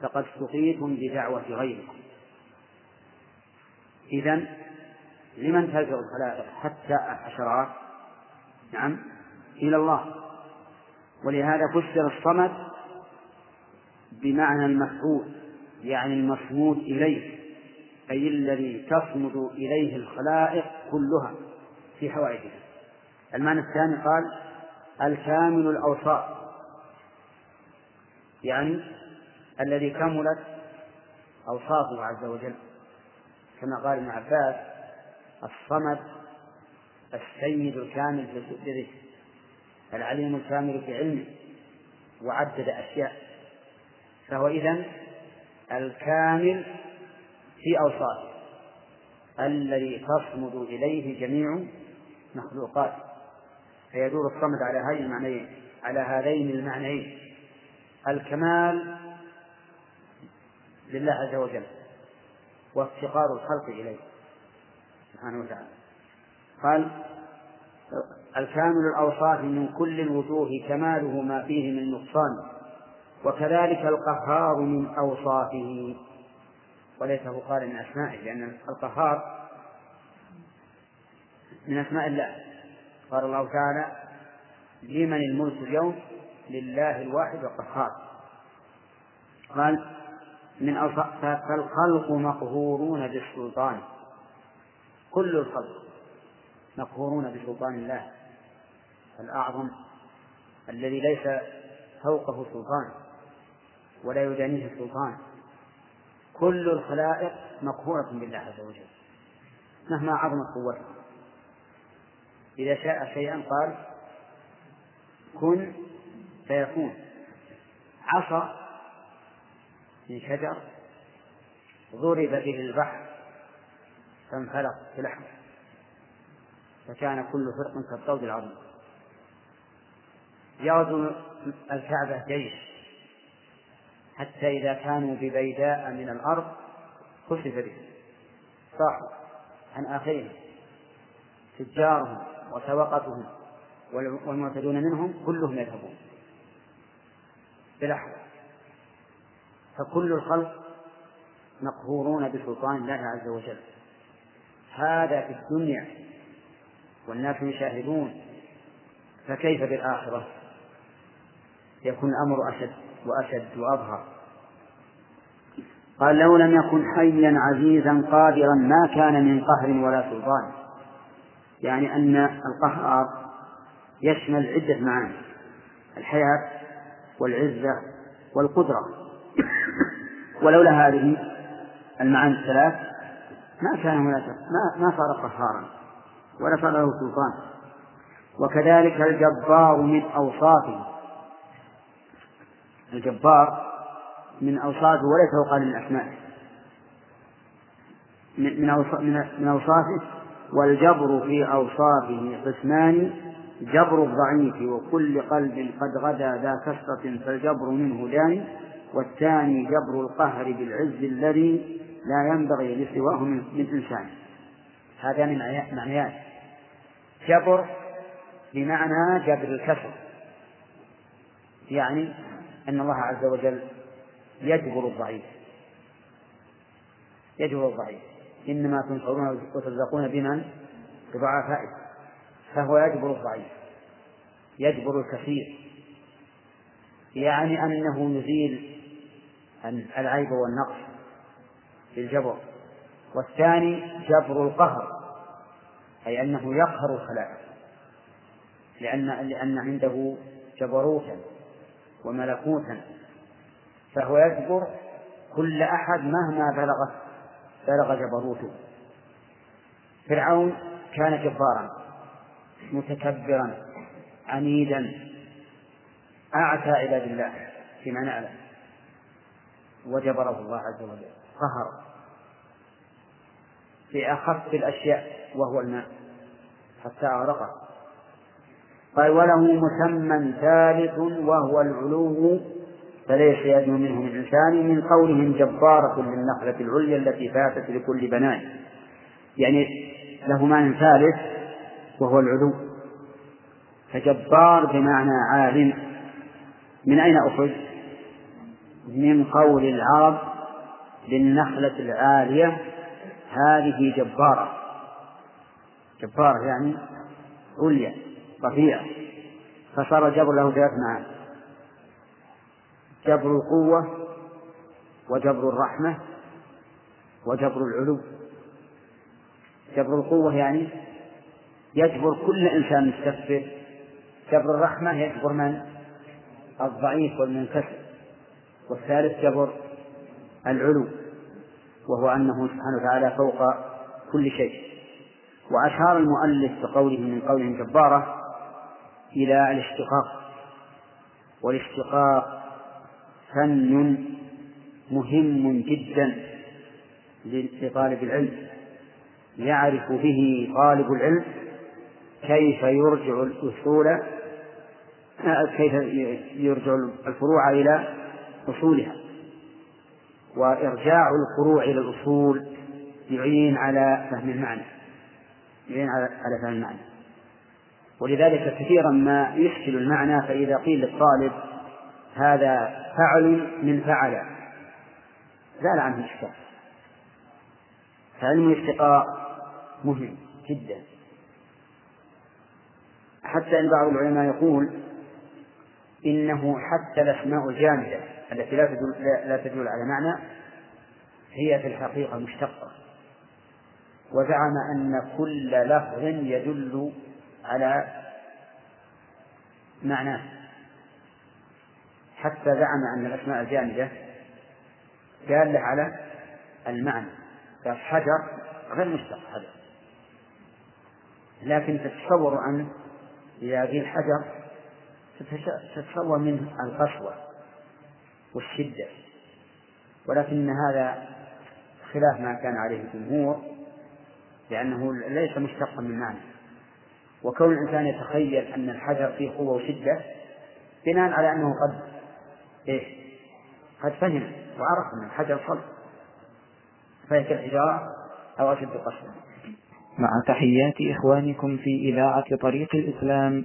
فقد سقيتم بدعوة غيركم. إذا لمن تلجأ الخلائق حتى الحشرات؟ نعم إلى الله. ولهذا فسر الصمد بمعنى المفعول يعني المصمود إليه أي الذي تصمد إليه الخلائق كلها في حوائجها. المعنى الثاني قال الكامل الأوصاف. يعني الذي كملت أوصافه عز وجل. كما قال ابن عباس الصمد السيد الكامل في قدره العليم الكامل في علمه. وعدد أشياء. فهو إذن الكامل في أوصافه. الذي تصمد إليه جميع مخلوقاته. فيدور الصمد على هذين المعنيين على هذين المعنيين. الكمال لله عز وجل. وافتقار الخلق إليه. سبحانه وتعالى. قال الكامل الأوصاف من كل الوجوه كماله ما فيه من نقصان وكذلك القهار من أوصافه. وليسه قال من أسمائه لأن القهار من أسماء الله. قال الله تعالى لمن الملك اليوم؟ لله الواحد القهار. قال من فالخلق مقهورون بالسلطان كل الخلق مقهورون بسلطان الله. الأعظم الذي ليس فوقه سلطان ولا يدانيه سلطان. كل الخلائق مقهورة بالله عز وجل. مهما عظمت قوته. إذا شاء شيئا قال كن فيكون عصا من شجر ضرب به البحر فانفلق في لحمه فكان كل فرق كالطود العظيم. يغزو الكعبة جيش حتى إذا كانوا ببيداء من الأرض خسف به. صاحوا عن آخرهم تجارهم وسوقتهم والمعتدون منهم كلهم يذهبون بلحظة فكل الخلق مقهورون بسلطان الله عز وجل. هذا في الدنيا والناس يشاهدون فكيف بالآخرة؟ يكون الأمر أشد وأشد وأظهر. قال لو لم يكن حيا عزيزا قادرا ما كان من قهر ولا سلطان. يعني أن القهار يشمل عدة معاني الحياة والعزة والقدرة. ولولا هذه المعاني الثلاث ما كان هناك ما ما صار قهارا ولا صار له سلطان. وكذلك الجبار من أوصافه الجبار من أوصافه وليس قال من أسمائه من من أوصافه والجبر في أوصافه قسمان جبر الضعيف وكل قلب قد غدا ذا كسرة فالجبر منه داني والثاني جبر القهر بالعز الذي لا ينبغي لسواه من إنسان. هذان معنيان جبر بمعنى جبر الكسر. يعني أن الله عز وجل يجبر الضعيف. يجبر الضعيف. إنما تنصرون وترزقون بمن؟ بضعفائه. فهو يجبر الضعيف. يجبر الكثير. يعني أنه يزيل العيب والنقص بالجبر والثاني جبر القهر أي أنه يقهر الخلائق لأن لأن عنده جبروتا وملكوتا فهو يجبر كل أحد مهما بلغت بلغ جبروته. فرعون كان جبارا متكبرا عنيدا أعتى عباد الله فيما نعلم وجبره الله عز وجل. قهر في أخف الأشياء وهو الماء حتى أغرقه. قال وله مسمى ثالث وهو العلو فليس يدنو منه من إنسان من قولهم جبارة للنخلة العليا التي فاتت لكل بنان يعني له معنى ثالث وهو العلو. فجبار بمعنى عالم. من أين أخرج؟ من قول العرب للنخلة العالية هذه جبارة. جبارة يعني عليا رفيعة فصار الجبر له ثلاث معاني. جبر القوة وجبر الرحمة وجبر العلو. جبر القوة يعني يجبر كل إنسان مستكبر. جبر الرحمة يجبر من؟ الضعيف والمنكسر. والثالث جبر العلو وهو أنه سبحانه وتعالى فوق كل شيء. وأشار المؤلف بقوله من قوله جبارة إلى الاشتقاق والاشتقاق فن مهم جدا لطالب العلم يعرف به طالب العلم كيف يرجع الأصول كيف يرجع الفروع إلى أصولها. وإرجاع الفروع إلى الأصول يعين على فهم المعنى. يعين على فهم المعنى. ولذلك كثيرا ما يشكل المعنى فإذا قيل للطالب هذا فعل من فعل. زال عنه الإشكال. فعلم الاشتقاء مهم جدا. حتى إن بعض العلماء يقول إنه حتى الاسماء الجامدة التي لا تدل لا تدل على معنى هي في الحقيقة مشتقة. وزعم أن كل لفظ يدل على معناه. حتى زعم أن الأسماء الجامدة دالة على المعنى. فالحجر غير مشتق حجر. لكن تتصور أن إذا قيل حجر تتصور منه القسوة والشدة ولكن هذا خلاف ما كان عليه الجمهور لأنه ليس مشتقا من معنى. وكون الإنسان يتخيل أن الحجر فيه قوة وشدة بناء على أنه قد إيه؟ قد فهم وعرف أن الحجر صلب فهي كالحجارة أو أشد قسوة. مع تحيات إخوانكم في إذاعة طريق الإسلام